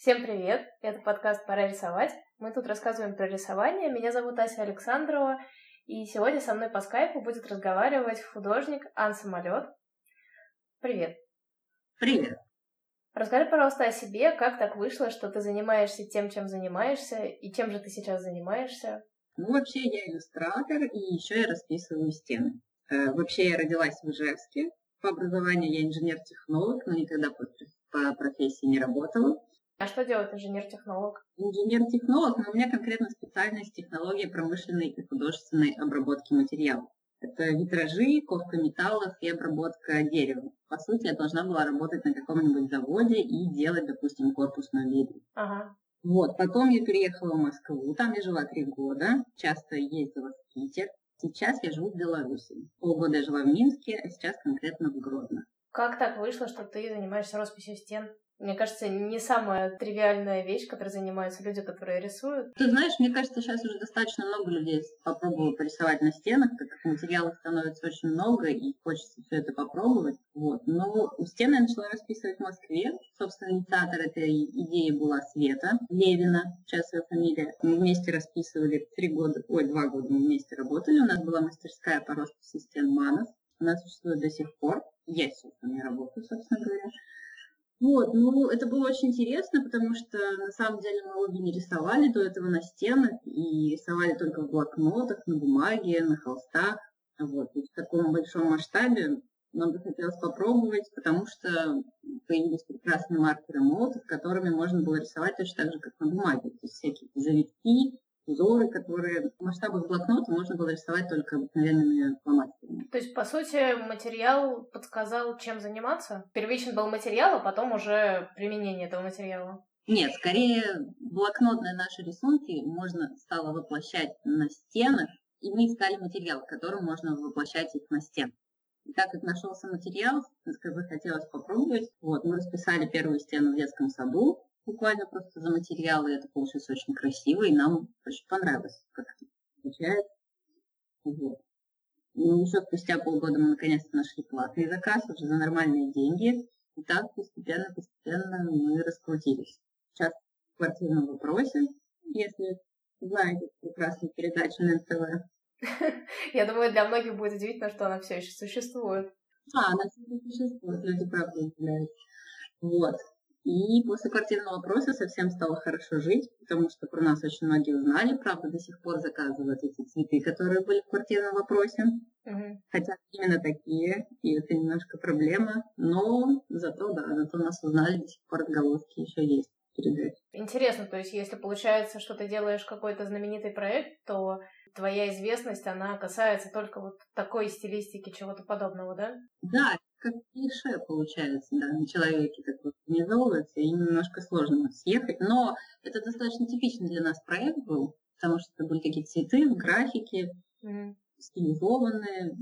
Всем привет! Это подкаст «Пора рисовать». Мы тут рассказываем про рисование. Меня зовут Ася Александрова, и сегодня со мной по скайпу будет разговаривать художник Ан Самолет. Привет! Привет! Расскажи, пожалуйста, о себе, как так вышло, что ты занимаешься тем, чем занимаешься, и чем же ты сейчас занимаешься? Ну, вообще я иллюстратор, и еще я расписываю стены. Э, вообще я родилась в Ижевске. По образованию я инженер-технолог, но никогда по, по профессии не работала. А что делает инженер-технолог? Инженер-технолог, но у меня конкретно специальность технология промышленной и художественной обработки материалов. Это витражи, ковка металлов и обработка дерева. По сути, я должна была работать на каком-нибудь заводе и делать, допустим, корпусную мебель. Ага. Вот, потом я переехала в Москву, там я жила три года, часто ездила в Питер. Сейчас я живу в Беларуси. Полгода я жила в Минске, а сейчас конкретно в Гродно. Как так вышло, что ты занимаешься росписью стен? Мне кажется, не самая тривиальная вещь, которой занимаются люди, которые рисуют. Ты знаешь, мне кажется, сейчас уже достаточно много людей попробовало порисовать на стенах, так как материалов становится очень много, и хочется все это попробовать. Вот. Но стены я начала расписывать в Москве. Собственно, инициатор этой идеи была Света Левина, сейчас ее фамилия. Мы вместе расписывали три года, ой, два года мы вместе работали. У нас была мастерская по расписи стен Манов. Она существует до сих пор. Я сейчас не работаю, собственно говоря. Вот, ну, это было очень интересно, потому что на самом деле мы обе не рисовали до этого на стенах и рисовали только в блокнотах, на бумаге, на холстах. Вот, и в таком большом масштабе нам бы хотелось попробовать, потому что появились прекрасные маркеры молотов, которыми можно было рисовать точно так же, как на бумаге. То есть всякие завитки, узоры, которые в масштабах блокнота можно было рисовать только обыкновенными фломастерами. То есть, по сути, материал подсказал, чем заниматься? Первичен был материал, а потом уже применение этого материала? Нет, скорее блокнотные наши рисунки можно стало воплощать на стенах, и мы искали материал, которым можно воплощать их на стенах. И так как нашелся материал, как бы хотелось попробовать, вот, мы расписали первую стену в детском саду, буквально просто за материалы. Это получилось очень красиво, и нам очень понравилось, как это получается. Вот. Еще спустя полгода мы наконец-то нашли платный заказ уже за нормальные деньги. И так постепенно-постепенно мы раскрутились. Сейчас в квартирном вопросе, если знаете прекрасную передачу на НТВ. Я думаю, для многих будет удивительно, что она все еще существует. А, она все еще существует, люди правда удивляются. Вот. И после квартирного вопроса совсем стало хорошо жить, потому что про нас очень многие узнали, правда, до сих пор заказывают эти цветы, которые были в квартирном вопросе. Угу. Хотя именно такие, и это немножко проблема, но зато, да, зато нас узнали, до сих пор отголоски еще есть передать. Интересно, то есть если получается, что ты делаешь какой-то знаменитый проект, то твоя известность, она касается только вот такой стилистики, чего-то подобного, да? Да, как клише получается, да, на человеке так вот организовывается, и немножко сложно съехать. Но это достаточно типичный для нас проект был, потому что это были такие цветы в графике, mm-hmm. стилизованные,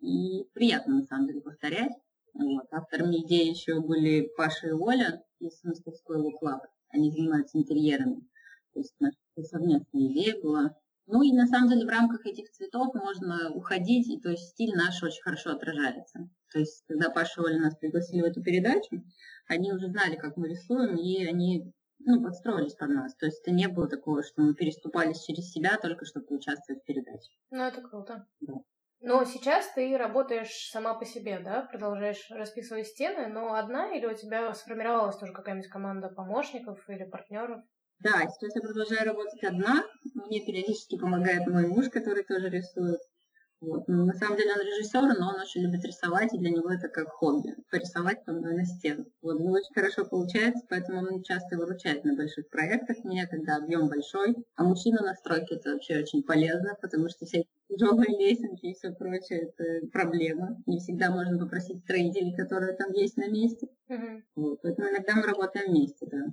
и приятно, на самом деле, повторять. Вот. Авторами идеи еще были Паша и Оля из мастерской Луклаб. Они занимаются интерьерами. То есть наша совместная идея была ну и на самом деле в рамках этих цветов можно уходить, и то есть стиль наш очень хорошо отражается. То есть когда Паша и Оля нас пригласили в эту передачу, они уже знали, как мы рисуем, и они ну, подстроились под нас. То есть это не было такого, что мы переступались через себя только чтобы участвовать в передаче. Ну, это круто. Да. Но сейчас ты работаешь сама по себе, да? Продолжаешь расписывать стены, но одна или у тебя сформировалась тоже какая-нибудь команда помощников или партнеров? Да, сейчас я продолжаю работать одна. Мне периодически помогает мой муж, который тоже рисует. Вот. На самом деле он режиссер, но он очень любит рисовать, и для него это как хобби. Порисовать там на стену. Вот. Ну, очень хорошо получается, поэтому он часто выручает на больших проектах меня, когда объем большой. А мужчина на стройке это вообще очень полезно, потому что все тяжелые лесенки и все прочее, это проблема. Не всегда можно попросить строителей, которые там есть на месте. Mm-hmm. Вот. Поэтому иногда мы работаем вместе, да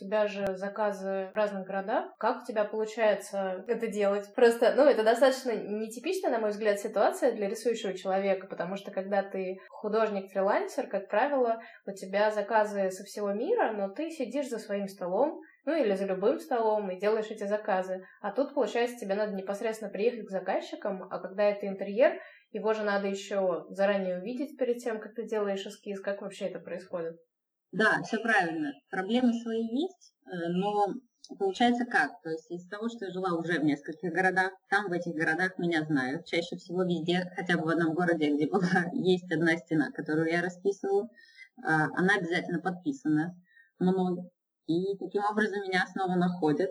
тебя же заказы в разных городах. Как у тебя получается это делать? Просто, ну, это достаточно нетипичная, на мой взгляд, ситуация для рисующего человека, потому что когда ты художник-фрилансер, как правило, у тебя заказы со всего мира, но ты сидишь за своим столом, ну или за любым столом и делаешь эти заказы. А тут, получается, тебе надо непосредственно приехать к заказчикам, а когда это интерьер, его же надо еще заранее увидеть перед тем, как ты делаешь эскиз. Как вообще это происходит? Да, все правильно. Проблемы свои есть, э, но получается как? То есть из того, что я жила уже в нескольких городах, там в этих городах меня знают. Чаще всего везде, хотя бы в одном городе, где была, есть одна стена, которую я расписывала. Она обязательно подписана мной. И таким образом меня снова находят.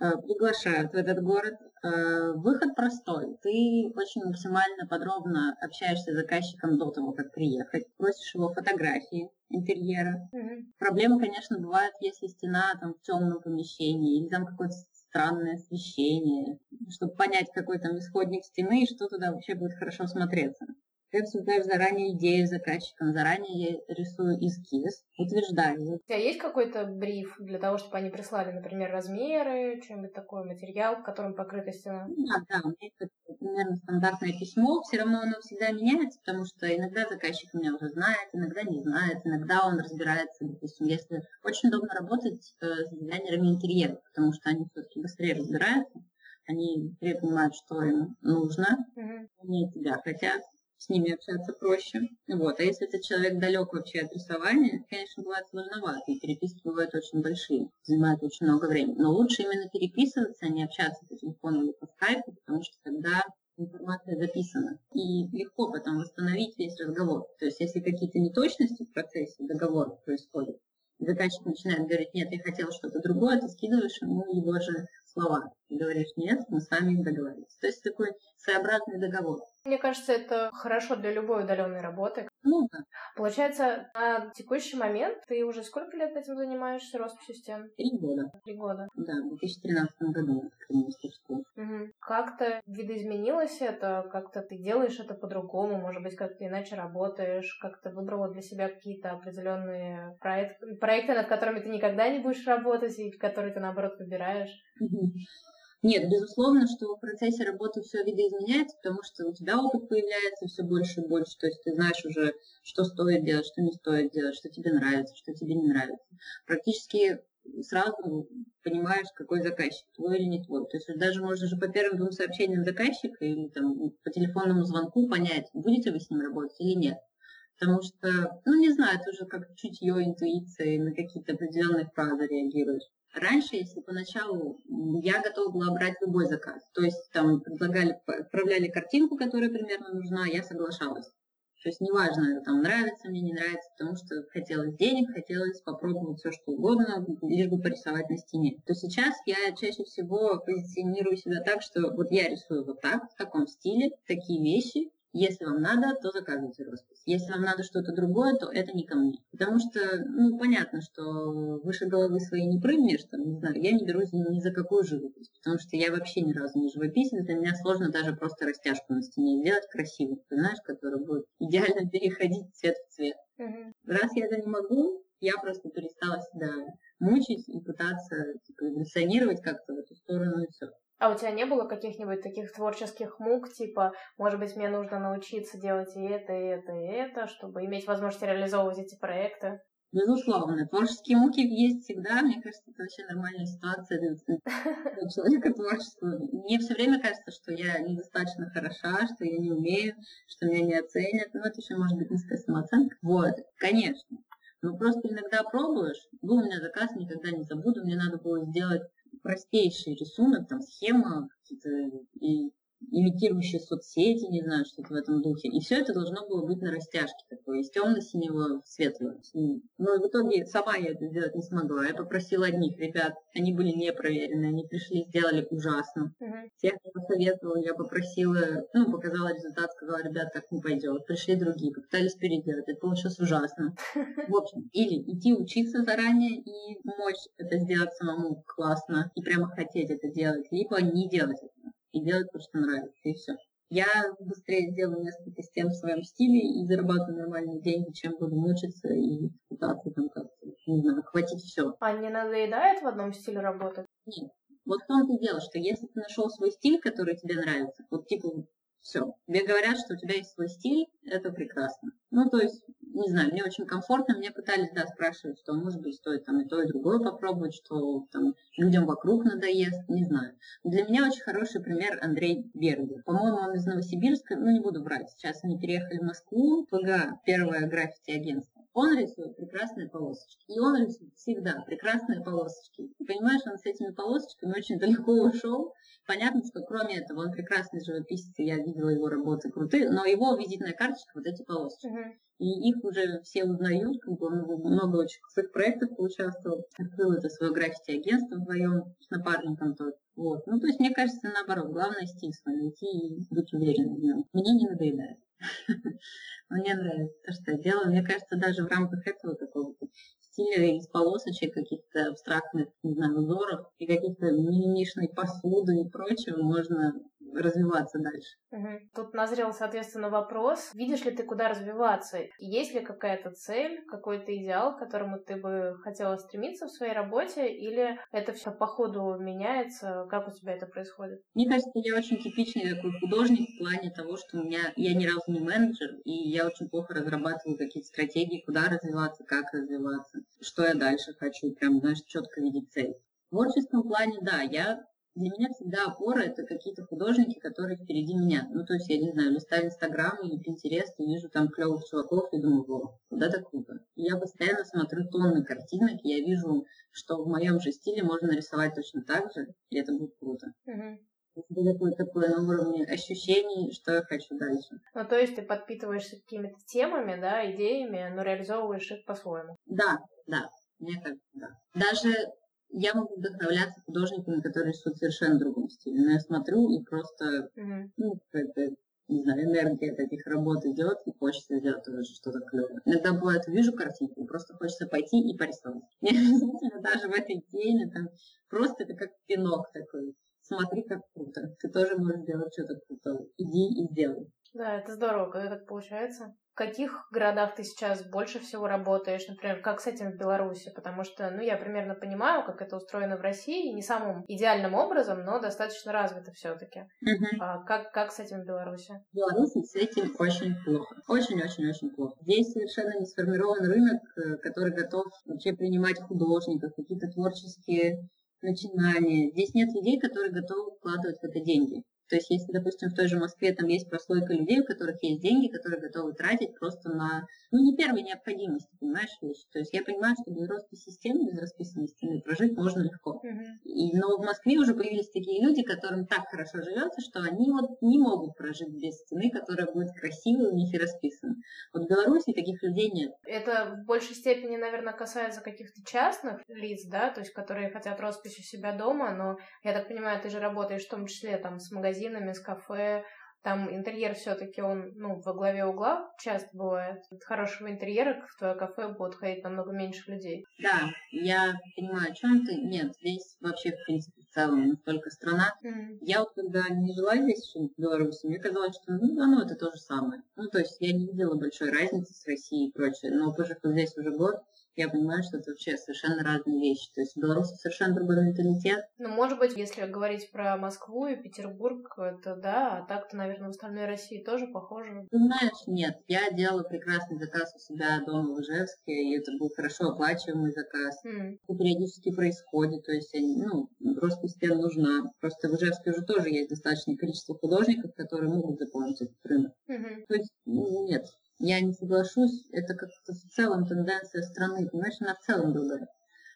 Э, приглашают в этот город. Э, выход простой. Ты очень максимально подробно общаешься с заказчиком до того, как приехать. Просишь его фотографии интерьера. Mm-hmm. Проблемы, конечно, бывают, если стена там в темном помещении или там какое-то странное освещение, чтобы понять, какой там исходник стены и что туда вообще будет хорошо смотреться. Ты обсуждаешь заранее идею с заказчиком, заранее я рисую эскиз, утверждаю. У тебя есть какой-то бриф для того, чтобы они прислали, например, размеры, что-нибудь такое, материал, в котором покрыта стена? Да, да, у меня есть примерно стандартное письмо, все равно оно всегда меняется, потому что иногда заказчик меня уже знает, иногда не знает, иногда он разбирается, допустим, если очень удобно работать э, с дизайнерами интерьера, потому что они все-таки быстрее разбираются, они понимают, что им нужно, mm-hmm. они тебя хотят, с ними общаться проще. Вот. А если этот человек далек вообще от рисования, конечно, бывает сложновато, и переписки бывают очень большие, занимают очень много времени. Но лучше именно переписываться, а не общаться по телефону или по скайпу, потому что тогда информация записана. И легко потом восстановить весь разговор. То есть, если какие-то неточности в процессе договора происходят, заказчик начинает говорить, нет, я хотел что-то другое, ты скидываешь ему его же слова. И говоришь, нет, мы с вами договорились. То есть такой своеобразный договор. Мне кажется, это хорошо для любой удаленной работы. Ну да. Получается, на текущий момент ты уже сколько лет этим занимаешься, росписью стен? Три года. Три года. Да, в 2013 году открыли мастерскую. Угу. Как-то видоизменилось это? Как-то ты делаешь это по-другому? Может быть, как-то иначе работаешь? Как-то выбрала для себя какие-то определенные проект... проекты, над которыми ты никогда не будешь работать, и которые ты, наоборот, выбираешь? Угу. Нет, безусловно, что в процессе работы все видоизменяется, потому что у тебя опыт появляется все больше и больше. То есть ты знаешь уже, что стоит делать, что не стоит делать, что тебе нравится, что тебе не нравится. Практически сразу понимаешь, какой заказчик, твой или не твой. То есть даже можно же по первым двум сообщениям заказчика или там, по телефонному звонку понять, будете вы с ним работать или нет. Потому что, ну не знаю, это уже как чутье, интуиция, на какие-то определенные фразы реагируешь. Раньше, если поначалу я готова была брать любой заказ, то есть там предлагали, отправляли картинку, которая примерно нужна, я соглашалась. То есть неважно, там нравится мне, не нравится, потому что хотелось денег, хотелось попробовать все что угодно, лишь бы порисовать на стене. То сейчас я чаще всего позиционирую себя так, что вот я рисую вот так, в таком стиле, такие вещи, если вам надо, то заказывайте роспись. Если вам надо что-то другое, то это не ко мне. Потому что, ну, понятно, что выше головы своей не прыгнешь, там, не знаю, я не берусь ни, за какую живопись, потому что я вообще ни разу не живописец, для меня сложно даже просто растяжку на стене сделать красиво, понимаешь, которая будет идеально переходить цвет в цвет. Раз я это не могу, я просто перестала себя мучить и пытаться типа, эволюционировать как-то в эту сторону и все. А у тебя не было каких-нибудь таких творческих мук, типа, может быть, мне нужно научиться делать и это, и это, и это, чтобы иметь возможность реализовывать эти проекты? Безусловно, творческие муки есть всегда. Мне кажется, это вообще нормальная ситуация для человека творческого. Мне все время кажется, что я недостаточно хороша, что я не умею, что меня не оценят. Ну, это еще может быть низкая самооценка. Вот, конечно. Но просто иногда пробуешь. Был у меня заказ, никогда не забуду. Мне надо было сделать простейший рисунок, там схема, какие-то и имитирующие соцсети, не знаю, что-то в этом духе. И все это должно было быть на растяжке такой, из темно-синего в светлого. Но в итоге сама я это сделать не смогла. Я попросила одних ребят, они были не проверены, они пришли, сделали ужасно. Uh-huh. Тех, кто посоветовал, я попросила, ну, показала результат, сказала, ребят, так не пойдет. Пришли другие, попытались переделать, это получилось ужасно. В общем, или идти учиться заранее и мочь это сделать самому классно, и прямо хотеть это делать, либо не делать это и делать то, что нравится, и все. Я быстрее сделаю несколько стен в своем стиле и заработаю нормальные деньги, чем буду мучиться и пытаться там как-то, не знаю, хватить все. А не надоедает в одном стиле работать? Нет. Вот в том-то дело, что если ты нашел свой стиль, который тебе нравится, вот типа все. Тебе говорят, что у тебя есть свой стиль, это прекрасно. Ну, то есть, не знаю, мне очень комфортно, мне пытались, да, спрашивать, что, может быть, стоит там и то, и другое попробовать, что там людям вокруг надоест, не знаю. Для меня очень хороший пример Андрей Бергер. По-моему, он из Новосибирска, ну, не буду брать. Сейчас они переехали в Москву, ПГ, первое граффити-агентство. Он рисует прекрасные полосочки. И он рисует всегда прекрасные полосочки. И понимаешь, он с этими полосочками очень далеко ушел. Понятно, что кроме этого он прекрасный живописец, и я видела его работы крутые, но его визитная карточка вот эти полосочки. Uh-huh. И их уже все узнают, как бы он много очень крутых проектов поучаствовал. Открыл это свое граффити-агентство вдвоем с напарником тот. Вот. Ну, то есть, мне кажется, наоборот, главное стиль свой найти и быть уверенным в нем. Мне не надоедает. Мне нравится то, что я делаю. Мне кажется, даже в рамках этого какого-то стиля из полосочек, каких-то абстрактных, не знаю, узоров и каких-то мимимишной посуды и прочего можно развиваться дальше. Угу. Тут назрел, соответственно, вопрос, видишь ли ты, куда развиваться? Есть ли какая-то цель, какой-то идеал, к которому ты бы хотела стремиться в своей работе, или это все по ходу меняется? Как у тебя это происходит? Мне кажется, я очень типичный такой художник в плане того, что у меня я ни разу не менеджер, и я очень плохо разрабатываю какие-то стратегии, куда развиваться, как развиваться, что я дальше хочу, прям, знаешь, четко видеть цель. В творческом плане, да, я для меня всегда опора это какие-то художники, которые впереди меня. Ну, то есть, я не знаю, листаю Инстаграм или Пинтерест и вижу там клевых чуваков и думаю, во, куда это круто. И я постоянно смотрю тонны картинок, и я вижу, что в моем же стиле можно нарисовать точно так же, и это будет круто. Угу. Это такое, такое на уровне ощущений, что я хочу дальше. Ну, то есть ты подпитываешься какими-то темами, да, идеями, но реализовываешь их по-своему. Да, да, мне кажется, да. Даже я могу вдохновляться художниками, которые рисуют совершенно другом стиле. Но я смотрю и просто, mm-hmm. ну, какая-то, не знаю, энергия от этих работ идет, и хочется сделать тоже что-то клевое. Иногда бывает, увижу картинку, просто хочется пойти и порисовать. Не обязательно даже в этой теме, там, просто это как пинок такой. Смотри, как круто. Ты тоже можешь сделать что-то крутое. Иди и сделай. Да, это здорово, когда так получается. В каких городах ты сейчас больше всего работаешь, например, как с этим в Беларуси? Потому что, ну, я примерно понимаю, как это устроено в России, не самым идеальным образом, но достаточно развито все-таки. Uh-huh. А как, как с этим в Беларуси? В Беларуси с этим очень плохо. Очень-очень-очень плохо. Здесь совершенно не сформирован рынок, э, который готов вообще принимать художников, какие-то творческие начинания. Здесь нет людей, которые готовы вкладывать в это деньги. То есть, если, допустим, в той же Москве там есть прослойка людей, у которых есть деньги, которые готовы тратить просто на, ну, не первой необходимости, понимаешь, вещи. То есть, я понимаю, что без расписи системы, без расписанной стены прожить можно легко. И, но в Москве уже появились такие люди, которым так хорошо живется, что они вот не могут прожить без стены, которая будет красивой у них и расписана. Вот в Беларуси таких людей нет. Это в большей степени, наверное, касается каких-то частных лиц, да, то есть, которые хотят роспись у себя дома, но, я так понимаю, ты же работаешь в том числе там с магазином магазинами, с кафе. Там интерьер все-таки он, ну, во главе угла часто бывает. От хорошего интерьера в твое кафе будет ходить намного меньше людей. Да, я понимаю, о чем ты. Нет, здесь вообще, в принципе, в целом настолько страна. Mm. Я вот когда не жила здесь, в Беларуси, мне казалось, что ну, да, ну, это то же самое. Ну, то есть я не видела большой разницы с Россией и прочее. Но пожив здесь уже год, я понимаю, что это вообще совершенно разные вещи. То есть в Беларуси совершенно другой менталитет. Ну, может быть, если говорить про Москву и Петербург, это да, а так-то, наверное, в остальной России тоже похоже. Ты знаешь, нет. Я делала прекрасный заказ у себя дома в Ижевске, и это был хорошо оплачиваемый заказ. Mm. Это периодически происходит, то есть, ну, роспись стен нужна. Просто в Ижевске уже тоже есть достаточное количество художников, которые могут заполнить этот рынок. Mm-hmm. То есть, ну, нет, я не соглашусь, это как-то в целом тенденция страны, понимаешь, она в целом другая.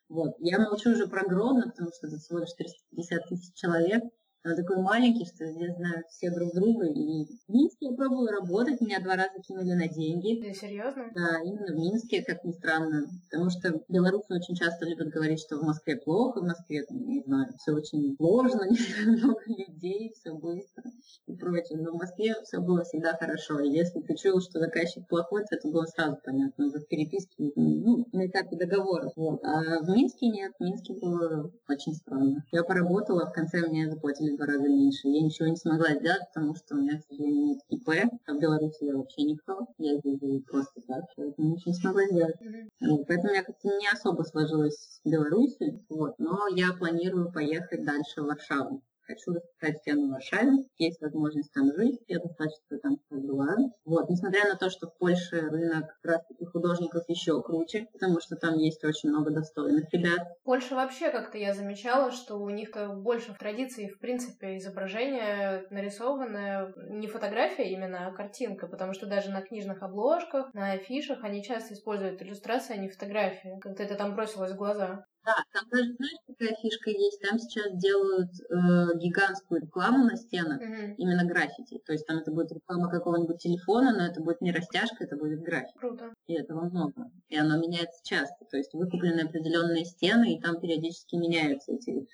Вот. Я молчу уже про Гродно, потому что это всего лишь 450 тысяч человек, он такой маленький, что здесь знают все друг друга. И в Минске я пробую работать, меня два раза кинули на деньги. Ты серьезно? Да, именно в Минске, как ни странно. Потому что белорусы очень часто любят говорить, что в Москве плохо, в Москве, не знаю, все очень сложно, много людей, все быстро и прочее. Но в Москве все было всегда хорошо. И если ты чуял, что заказчик плохой, то это было сразу понятно. Уже в переписке, ну, на этапе договора. Вот. А в Минске нет. В Минске было очень странно. Я поработала, в конце мне заплатили два раза меньше. Я ничего не смогла сделать, потому что у меня, к сожалению, нет ИП. А в Беларуси я вообще никто. Я здесь живу просто так, поэтому ничего не смогла сделать. Mm-hmm. Поэтому я как-то не особо сложилась в Беларуси, вот. но я планирую поехать дальше в Варшаву хочу расписать стену в Варшаве, есть возможность там жить, я достаточно там бываю. Вот, несмотря на то, что в Польше рынок как раз таки художников еще круче, потому что там есть очень много достойных ребят. Польша вообще как-то я замечала, что у них больше в традиции, в принципе, изображение нарисованное не фотография именно, а картинка, потому что даже на книжных обложках, на афишах они часто используют иллюстрации, а не фотографии. Как-то это там бросилось в глаза. Да, там даже, знаешь, какая фишка есть? Там сейчас делают э, гигантскую рекламу на стенах, mm-hmm. именно граффити. То есть там это будет реклама какого-нибудь телефона, но это будет не растяжка, это будет граффити. Круто. И этого много. И оно меняется часто. То есть выкуплены определенные стены, и там периодически меняются эти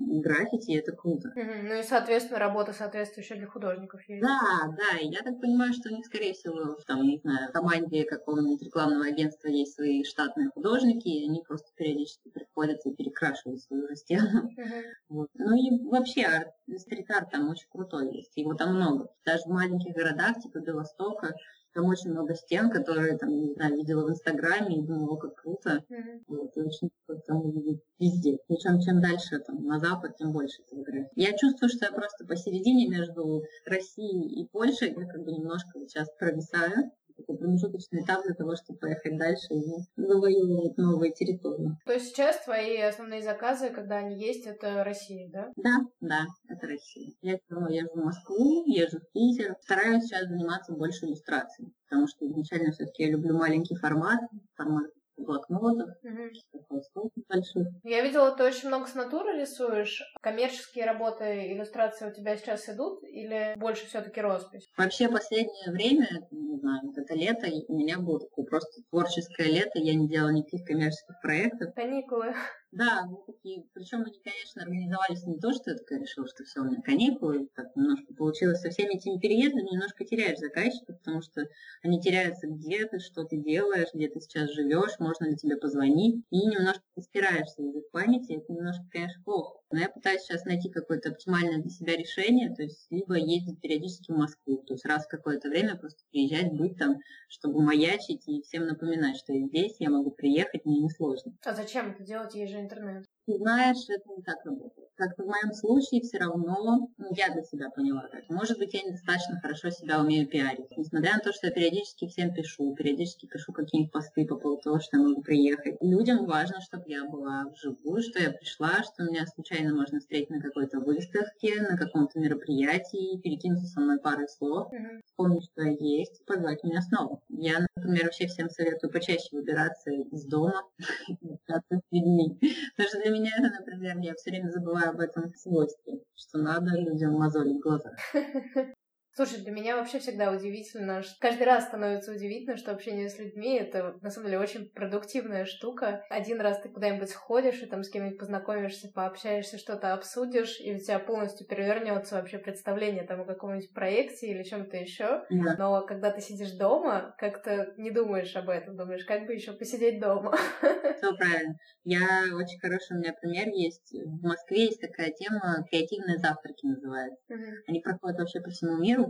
граффити, это круто. Угу. Ну и, соответственно, работа соответствующая для художников есть. Да, да, и я так понимаю, что у них, скорее всего, в, там, не знаю, в команде какого-нибудь рекламного агентства есть свои штатные художники, и они просто периодически приходят и перекрашивают свою стену. Угу. Вот. Ну и вообще арт, стрит-арт там очень крутой есть, его там много. Даже в маленьких городах, типа Белостока, там очень много стен, которые там, не знаю, видела в Инстаграме и думала, как круто. Mm-hmm. Вот, и очень там везде. Причем чем дальше там на запад, тем больше фотографий. Я чувствую, что я просто посередине между Россией и Польшей, я как бы немножко сейчас провисаю такой промежуточный этап для того, чтобы поехать дальше и завоевывать новые территории. То есть сейчас твои основные заказы, когда они есть, это Россия, да? Да, да, это Россия. Я все равно езжу в Москву, езжу в Питер. Стараюсь сейчас заниматься больше иллюстрацией, потому что изначально все-таки я люблю маленький формат, формат блокнотов, угу. больших. Я видела, ты очень много с натуры рисуешь. Коммерческие работы, иллюстрации у тебя сейчас идут или больше все-таки роспись? Вообще последнее время, не знаю, вот это лето, у меня было такое просто творческое лето, я не делала никаких коммерческих проектов. Каникулы. Да, ну такие, причем они, конечно, организовались не то, что я такая решила, что все, у меня каникулы, так немножко получилось со всеми этими переездами, немножко теряешь заказчика, потому что они теряются, где ты, что ты делаешь, где ты сейчас живешь, можно ли тебе позвонить, и немножко стираешься из их памяти, это немножко, конечно, плохо. Но я пытаюсь сейчас найти какое-то оптимальное для себя решение, то есть либо ездить периодически в Москву, то есть раз в какое-то время просто приезжать, быть там, чтобы маячить и всем напоминать, что здесь, я могу приехать, мне несложно. А зачем это делать, есть же интернет? Ты знаешь, это не так работает. Как-то в моем случае все равно, ну, я для себя поняла так. Может быть, я недостаточно хорошо себя умею пиарить. Несмотря на то, что я периодически всем пишу, периодически пишу какие-нибудь посты по поводу того, что я могу приехать. Людям важно, чтобы я была вживую, что я пришла, что меня случайно можно встретить на какой-то выставке, на каком-то мероприятии, перекинуться со мной парой слов, mm-hmm. вспомнить, что я есть, позвать меня снова. Я, например, вообще всем советую почаще выбираться из дома, общаться с людьми. Потому что для меня это, например, я все время забываю об этом свойстве, что надо людям мозолить глаза. Слушай, для меня вообще всегда удивительно, что каждый раз становится удивительно, что общение с людьми — это, на самом деле, очень продуктивная штука. Один раз ты куда-нибудь сходишь и там с кем-нибудь познакомишься, пообщаешься, что-то обсудишь, и у тебя полностью перевернется вообще представление там о каком-нибудь проекте или чем-то еще. Да. Но когда ты сидишь дома, как-то не думаешь об этом, думаешь, как бы еще посидеть дома. Все правильно. Я очень хороший у меня пример есть. В Москве есть такая тема креативные завтраки называется. Угу. Они проходят вообще по всему миру.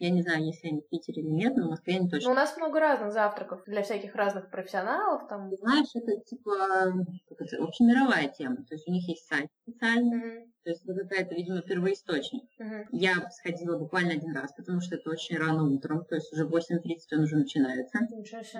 Я не знаю, если они в Питере или нет, но в Москве они точно. Ну, у нас много разных завтраков для всяких разных профессионалов. Там... Знаешь, это типа как это, общемировая тема. То есть у них есть сайт специальный. Mm-hmm. То есть это какая-то, видимо, первоисточник. Mm-hmm. Я сходила буквально один раз, потому что это очень рано утром. То есть уже в 8.30 он уже начинается.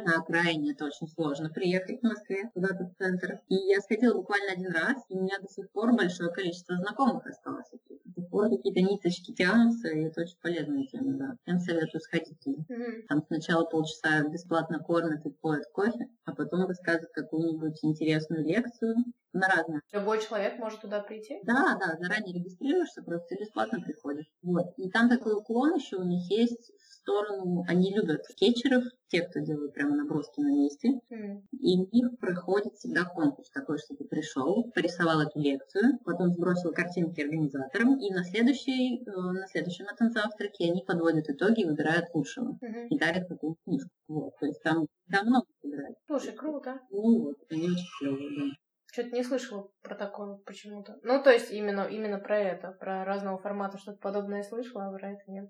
На окраине это очень сложно приехать в Москве куда-то в центр. И я сходила буквально один раз, и у меня до сих пор большое количество знакомых осталось. До сих пор какие-то ниточки тянутся, и это очень полезная тема, да. Всем советую сходить. Mm-hmm. Там сначала полчаса бесплатно кормят и поят кофе, а потом рассказывают какую-нибудь интересную лекцию на разные. Любой человек может туда прийти? Да, да, заранее регистрируешься, просто бесплатно приходишь. Вот. И там такой уклон еще у них есть сторону, они любят скетчеров, те, кто делают прямо наброски на месте. Mm. И у них проходит всегда конкурс такой, что ты пришел, порисовал эту лекцию, потом сбросил картинки организаторам, и на, следующей, э, на следующем этом завтраке они подводят итоги и выбирают лучшего. Mm-hmm. И дарят такую книжку. Вот. То есть там, там много собирают. Слушай, круто. Ну вот, они очень клевые, да. Что-то не слышала про такое почему-то. Ну, то есть именно, именно про это, про разного формата что-то подобное слышала, а про это нет.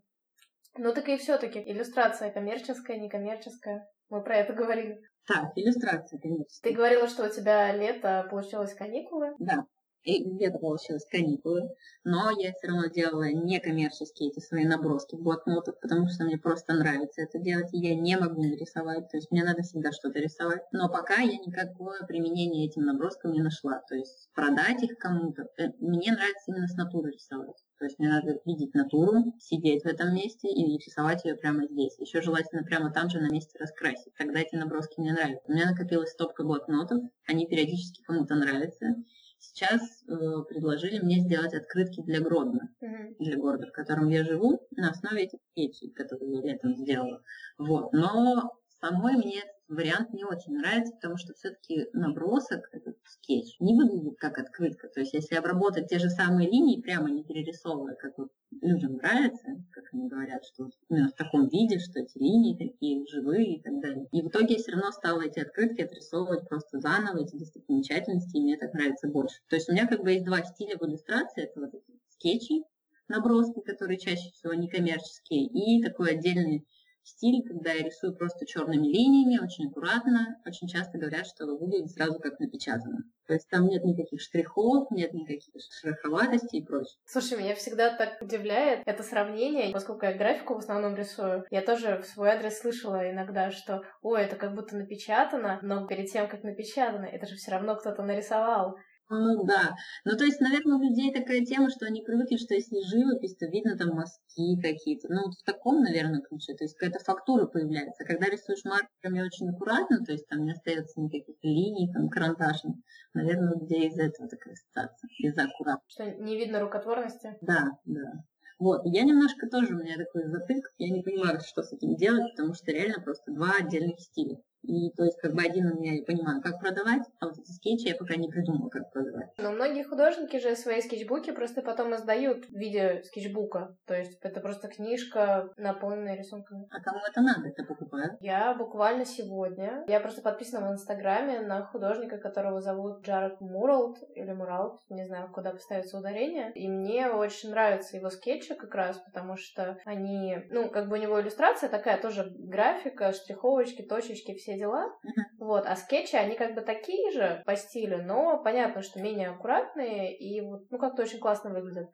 Ну так и все-таки иллюстрация коммерческая, некоммерческая. Мы про это говорили. Так, иллюстрация, конечно. Ты говорила, что у тебя лето получилось каникулы. Да. И где-то получилось каникулы, но я все равно делала некоммерческие эти свои наброски в блокнотах, потому что мне просто нравится это делать, и я не могу не рисовать, то есть мне надо всегда что-то рисовать. Но пока я никакое применение этим наброскам не нашла, то есть продать их кому-то. Э, мне нравится именно с натуры рисовать. То есть мне надо видеть натуру, сидеть в этом месте и рисовать ее прямо здесь. Еще желательно прямо там же на месте раскрасить. Тогда эти наброски мне нравятся. У меня накопилась стопка блокнотов, они периодически кому-то нравятся. Сейчас э, предложили мне сделать открытки для Гродно, mm-hmm. для города, в котором я живу, на основе этих скетчей, которые я летом сделала. Вот. Но самой мне вариант не очень нравится, потому что все-таки набросок, этот скетч, не выглядит как открытка. То есть если обработать те же самые линии, прямо не перерисовывая, как вот людям нравится, как они говорят, что именно в таком виде, что эти линии такие живые и так далее. И в итоге все равно стала эти открытки отрисовывать просто заново, эти достопримечательности, и мне так нравится больше. То есть у меня как бы есть два стиля в иллюстрации. Это вот эти скетчи, наброски, которые чаще всего некоммерческие, и такой отдельный стиль, когда я рисую просто черными линиями, очень аккуратно. Очень часто говорят, что выглядит сразу как напечатано. То есть там нет никаких штрихов, нет никаких шероховатостей и прочее. Слушай, меня всегда так удивляет это сравнение, поскольку я графику в основном рисую. Я тоже в свой адрес слышала иногда, что ой, это как будто напечатано, но перед тем, как напечатано, это же все равно кто-то нарисовал. Ну да. Ну то есть, наверное, у людей такая тема, что они привыкли, что если живопись, то видно там мазки какие-то. Ну вот в таком, наверное, ключе. То есть какая-то фактура появляется. Когда рисуешь маркерами очень аккуратно, то есть там не остается никаких линий, там карандашных, наверное, у людей из-за этого такая ситуация, из-за аккуратности. Что не видно рукотворности? Да, да. Вот, я немножко тоже, у меня такой затык, я не понимаю, что с этим делать, потому что реально просто два отдельных стиля. И то есть как бы один у меня я понимаю, как продавать, а вот эти скетчи я пока не придумала, как продавать. Но многие художники же свои скетчбуки просто потом издают в виде скетчбука. То есть это просто книжка, наполненная рисунками. А кому это надо? Это покупают? Я буквально сегодня. Я просто подписана в Инстаграме на художника, которого зовут Джаред Муралд или Муралд, не знаю, куда поставится ударение. И мне очень нравятся его скетчи как раз, потому что они, ну, как бы у него иллюстрация такая тоже графика, штриховочки, точечки, все все дела. Вот, а скетчи, они как бы такие же по стилю, но понятно, что менее аккуратные и вот, ну, как-то очень классно выглядят.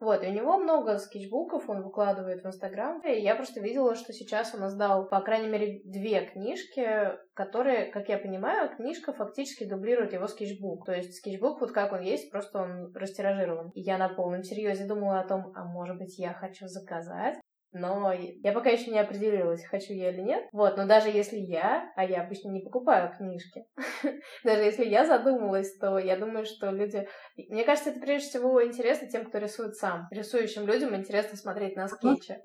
Вот, и у него много скетчбуков, он выкладывает в Инстаграм. И я просто видела, что сейчас он издал, по крайней мере, две книжки, которые, как я понимаю, книжка фактически дублирует его скетчбук. То есть скетчбук, вот как он есть, просто он растиражирован. И я на полном серьезе думала о том, а может быть, я хочу заказать но я пока еще не определилась, хочу я или нет. Вот, но даже если я, а я обычно не покупаю книжки, даже если я задумалась, то я думаю, что люди... Мне кажется, это прежде всего интересно тем, кто рисует сам. Рисующим людям интересно смотреть на скетчи.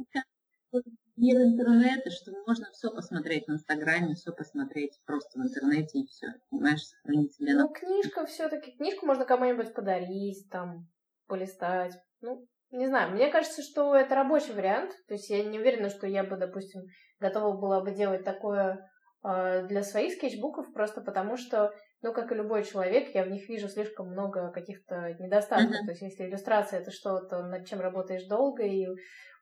Мир интернета, что можно все посмотреть в Инстаграме, все посмотреть просто в интернете и все. Понимаешь, сохранить себе. Ну, книжка все-таки. Книжку можно кому-нибудь подарить, там, полистать. Ну, не знаю, мне кажется, что это рабочий вариант. То есть я не уверена, что я бы, допустим, готова была бы делать такое э, для своих скетчбуков, просто потому что, ну, как и любой человек, я в них вижу слишком много каких-то недостатков. Mm-hmm. То есть если иллюстрация это что-то, над чем работаешь долго и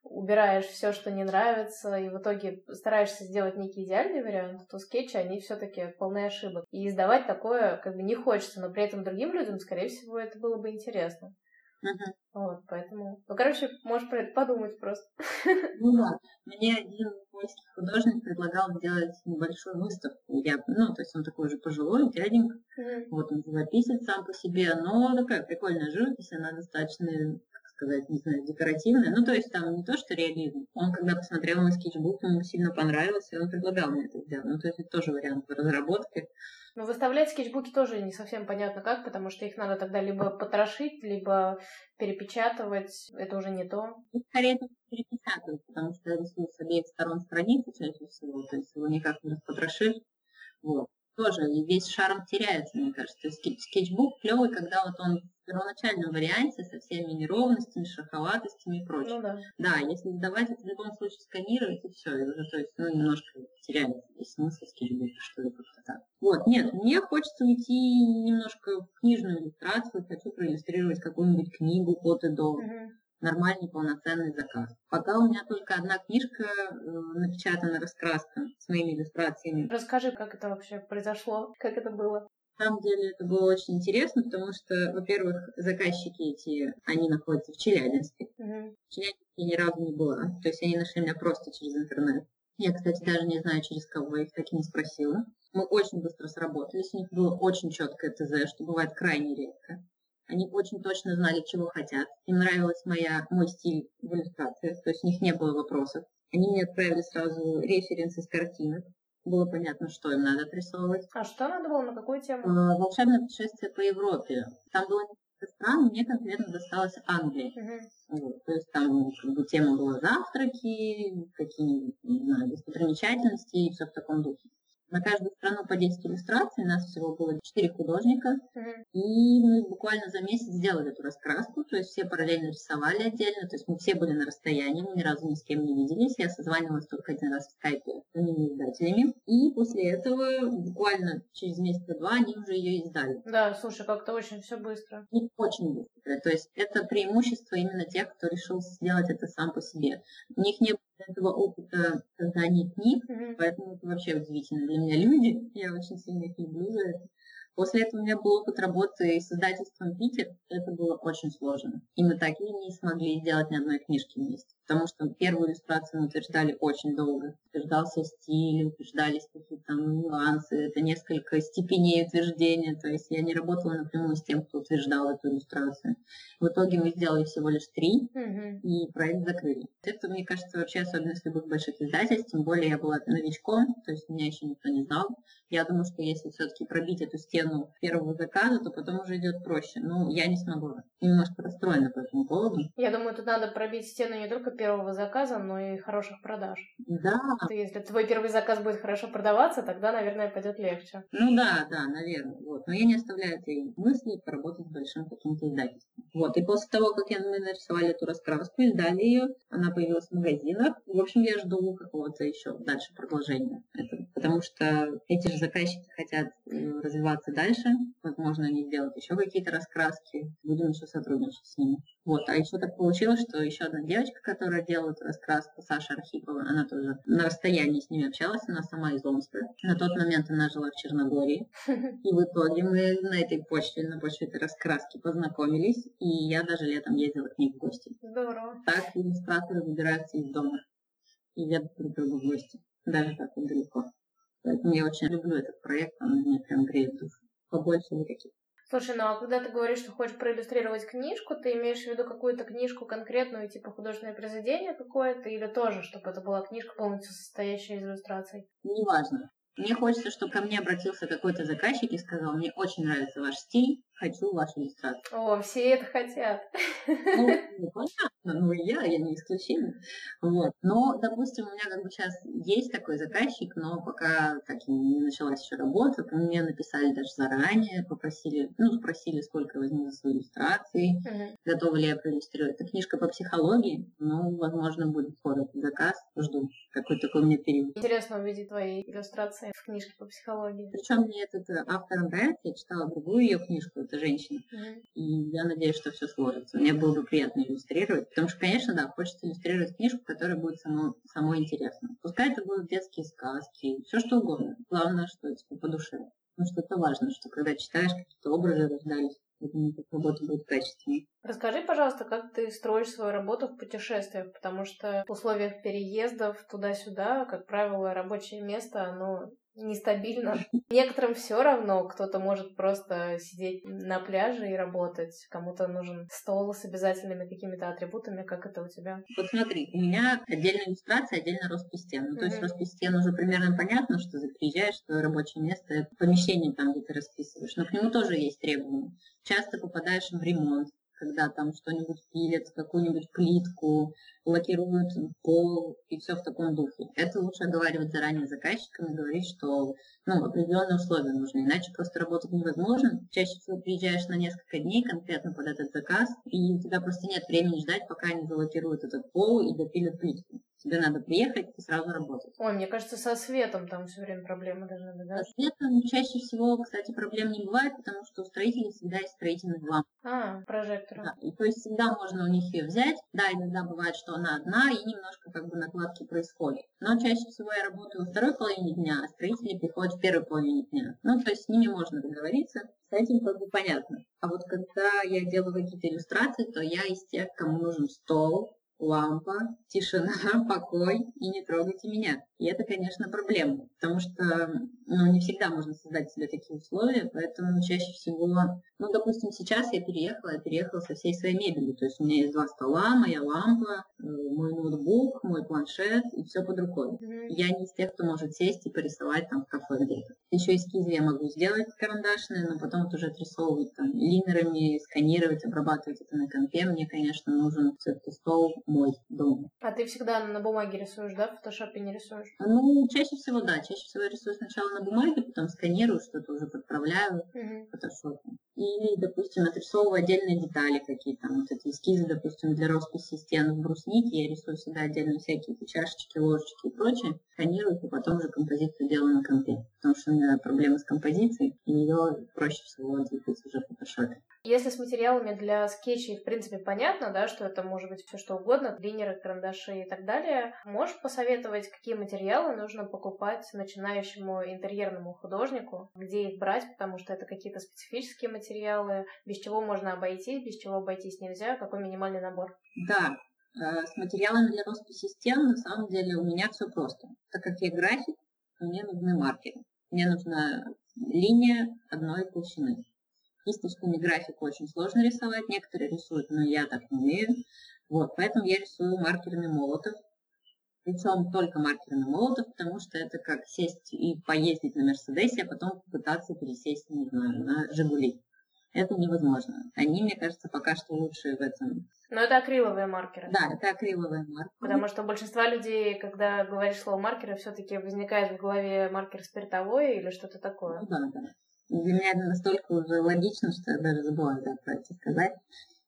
убираешь все, что не нравится, и в итоге стараешься сделать некий идеальный вариант, то скетчи, они все-таки полны ошибок. И издавать такое как бы не хочется, но при этом другим людям, скорее всего, это было бы интересно. Uh-huh. Вот, поэтому... Ну, короче, можешь про это подумать просто. Ну да. Мне один польский художник предлагал сделать небольшую выставку. Я, ну, то есть он такой же пожилой, дяденька. Uh-huh. Вот он живописец сам по себе, но такая прикольная живопись, она достаточно сказать, не знаю, декоративная. Ну, то есть там не то, что реализм. Он, когда посмотрел мой скетчбук, ему сильно понравился, и он предлагал мне это сделать. Ну, то есть это тоже вариант разработки. Но выставлять скетчбуки тоже не совсем понятно как, потому что их надо тогда либо потрошить, либо перепечатывать. Это уже не то. И скорее перепечатывать, потому что рисуют с обеих сторон страницы чаще всего, то есть его никак не распотрошишь. Вот тоже весь шарм теряется, мне кажется. То есть скетчбук клевый, когда вот он в первоначальном варианте со всеми неровностями, шероховатостями и прочим. Ну, да. да, если сдавать это в любом случае сканировать, и все, и уже, то есть, ну, немножко теряется весь смысл скетчбука, что ли, как-то так. Вот, нет, мне хочется уйти немножко в книжную иллюстрацию, хочу проиллюстрировать какую-нибудь книгу от и до. Угу нормальный полноценный заказ. Пока у меня только одна книжка э, напечатана раскраска с моими иллюстрациями. Расскажи, как это вообще произошло, как это было? На самом деле это было очень интересно, потому что, во-первых, заказчики эти, они находятся в Челябинске. Мгм. В Челябинске я ни разу не была. То есть они нашли меня просто через интернет. Я, кстати, даже не знаю, через кого, я их так и не спросила. Мы очень быстро сработались, у них было очень четкое ТЗ, что бывает крайне редко. Они очень точно знали, чего хотят. Им нравилась моя, мой стиль в иллюстрациях, то есть у них не было вопросов. Они мне отправили сразу референсы с картинок. Было понятно, что им надо отрисовывать. А что надо было, на какую тему? Э, Волшебное путешествие по Европе. Там было несколько стран, мне конкретно досталась Англия. Мгм. Вот, то есть там как бы тема была завтраки, какие-нибудь, не знаю, достопримечательности и все в таком духе. На каждую страну по 10 иллюстраций, нас всего было 4 художника, и мы буквально за месяц сделали эту раскраску, то есть все параллельно рисовали отдельно, то есть мы все были на расстоянии, мы ни разу ни с кем не виделись, я созванивалась только один раз в скайпе с другими издателями, и после этого буквально через месяца-два они уже ее издали. Да, слушай, как-то очень все быстро. И очень быстро. То есть это преимущество именно тех, кто решил сделать это сам по себе. У них не было этого опыта создания книг, Мгм. поэтому это вообще удивительно для меня люди. Я очень сильно их люблю за это. После этого у меня был опыт работы с издательством «Питер». Это было очень сложно. И мы так и не смогли сделать ни одной книжки вместе. Потому что первую иллюстрацию мы утверждали очень долго. Утверждался стиль, утверждались какие-то там нюансы. Это несколько степеней утверждения. То есть я не работала напрямую с тем, кто утверждал эту иллюстрацию. В итоге мы сделали всего лишь три Мгм. и проект закрыли. Это, мне кажется, вообще особенность любых больших издательств, тем более я была новичком, то есть меня еще никто не знал. Я думаю, что если все-таки пробить эту стену первого заказа, то потом уже идет проще. Ну, я не смогла. Немножко расстроена по этому поводу. Я думаю, тут надо пробить стену не только первого заказа, но и хороших продаж. Да, Ты- Если твой первый заказ будет хорошо продаваться, тогда, наверное, пойдет легче. ну да, да, наверное. Вот. Но я не оставляю этой мысли поработать с большим каким-то издательством. Вот. И после того, как я, мы нарисовали эту раскраску, издали ее, она появилась в магазинах. В общем, я жду какого-то еще дальше продолжения этого. Потому что эти же заказчики хотят э, развиваться дальше. Возможно, они сделают еще какие-то раскраски. Будем еще сотрудничать с ними. Вот. А еще так получилось, что еще одна девочка, которая делает раскраску, Саша Архипова, она тоже на расстоянии с ними общалась, она сама из Омска. На тот момент она жила в Черногории. И в итоге мы на этой почве, на почве этой раскраски познакомились, и я даже летом ездила к ней в гости. Здорово. Так иллюстраторы выбираются из дома и едут друг к другу в гости, даже так вот далеко. Поэтому я очень люблю этот проект, он мне прям греет душу. Побольше вот таких. Слушай, ну а когда ты говоришь, что хочешь проиллюстрировать книжку, ты имеешь в виду какую-то книжку конкретную, типа художественное произведение какое-то, или тоже, чтобы это была книжка полностью состоящая из иллюстраций? Неважно. Мне хочется, чтобы ко мне обратился какой-то заказчик и сказал, мне очень нравится ваш стиль, хочу вашу иллюстрацию. О, все это хотят. Ну, ну, понятно, ну я, я не исключение. Вот. Но, допустим, у меня как бы сейчас есть такой заказчик, но пока так и не началась еще работа, мне написали даже заранее, попросили, ну, спросили, сколько возьму за свои иллюстрации, Мгм. готова ли я проиллюстрировать. Это книжка по психологии, ну, возможно, будет скоро заказ, жду. Какой такой у меня период. Интересно увидеть твои иллюстрации в книжке по психологии. Причем мне этот э, автор нравится, я читала другую ее книжку, это женщина. Мгм. И я надеюсь, что все сложится. Мне было бы приятно иллюстрировать. Потому что, конечно, да, хочется иллюстрировать книжку, которая будет само, самой интересна. Пускай это будут детские сказки, все что угодно. Главное, что тебе по душе. Потому что это важно, что когда читаешь, какие-то образы рождались. Эта работа будет качественной. Расскажи, пожалуйста, как ты строишь свою работу в путешествиях, потому что в условиях переездов туда-сюда, как правило, рабочее место, оно нестабильно. Некоторым все равно, кто-то может просто сидеть на пляже и работать, кому-то нужен стол с обязательными какими-то атрибутами, как это у тебя. Вот смотри, у меня отдельная иллюстрация, отдельно роспись стен. Ну, то есть Мгм. роспись стен уже примерно понятно, что ты приезжаешь, твое рабочее место, помещение там, где ты расписываешь. Но к нему тоже есть требования. Часто попадаешь в ремонт, когда там что-нибудь пилят, какую-нибудь плитку, лакируют пол и все в таком духе. Это лучше оговаривать заранее с заказчиком и говорить, что ну, определенные условия нужны, иначе просто работать невозможно. Чаще всего приезжаешь на несколько дней конкретно под этот заказ, и у тебя просто нет времени ждать, пока они залакируют этот пол и допилят плитку. Тебе надо приехать и сразу работать. Ой, мне кажется, со светом там все время проблемы должны быть, да? Со светом чаще всего, кстати, проблем не бывает, потому что у строителей всегда есть строительный ламп. А, прожектор. Да, и то есть всегда можно у них ее взять. Да, иногда бывает, что она одна, и немножко как бы накладки происходят. Но чаще всего я работаю во второй половине дня, а строители приходят в первой половине дня. Ну, то есть с ними можно договориться, с этим как бы понятно. А вот когда я делаю какие-то иллюстрации, то я из тех, кому нужен стол, лампа, тишина, покой и не трогайте меня. И это, конечно, проблема, потому что ну, не всегда можно создать себе такие условия, поэтому чаще всего, ну, допустим, сейчас я переехала, я переехала со всей своей мебелью, то есть у меня есть два стола, моя лампа, э, мой ноутбук, мой планшет и все под рукой. Mm-hmm. Я не из тех, кто может сесть и порисовать там в кафе где-то. Еще эскизы я могу сделать карандашные, но потом вот уже отрисовывать там линерами, сканировать, обрабатывать это на компе. Мне, конечно, нужен все-таки стол мой дома. А ты всегда на бумаге рисуешь, да? В фотошопе не рисуешь? Ну, чаще всего, да. Чаще всего я рисую сначала на бумаге, потом сканирую, что-то уже подправляю mm-hmm. в фотошопе. Или, допустим, отрисовываю отдельные детали какие-то. Вот эти эскизы, допустим, для росписи стен в бруснике. Я рисую всегда отдельно всякие чашечки, ложечки и прочее. Сканирую, и потом уже композицию делаю на компе. Потому что у меня проблемы с композицией, и ее проще всего двигать уже в фотошопе. Если с материалами для скетчей, в принципе, понятно, да, что это может быть все что угодно, линеры, карандаши и так далее, можешь посоветовать, какие материалы нужно покупать начинающему интерьерному художнику, где их брать, потому что это какие-то специфические материалы, без чего можно обойтись, без чего обойтись нельзя, какой минимальный набор? Да, э, с материалами для росписи стен на самом деле у меня все просто. Так как я график, мне нужны маркеры. Мне нужна линия одной толщины. Кисточками графику очень сложно рисовать, некоторые рисуют, но я так не умею. Вот, поэтому я рисую маркерами молотов. Причем только маркерами молотов, потому что это как сесть и поездить на Мерседесе, а потом попытаться пересесть, не знаю, на Жигули. Это невозможно. Они, мне кажется, пока что лучшие в этом. Но это акриловые маркеры. Да, это акриловые маркеры. Потому что у большинства людей, когда говоришь слово маркеры, все-таки возникает в голове маркер спиртовой или что-то такое. Ну, да, да. Для меня это настолько уже логично, что я даже забыла да, про это сказать.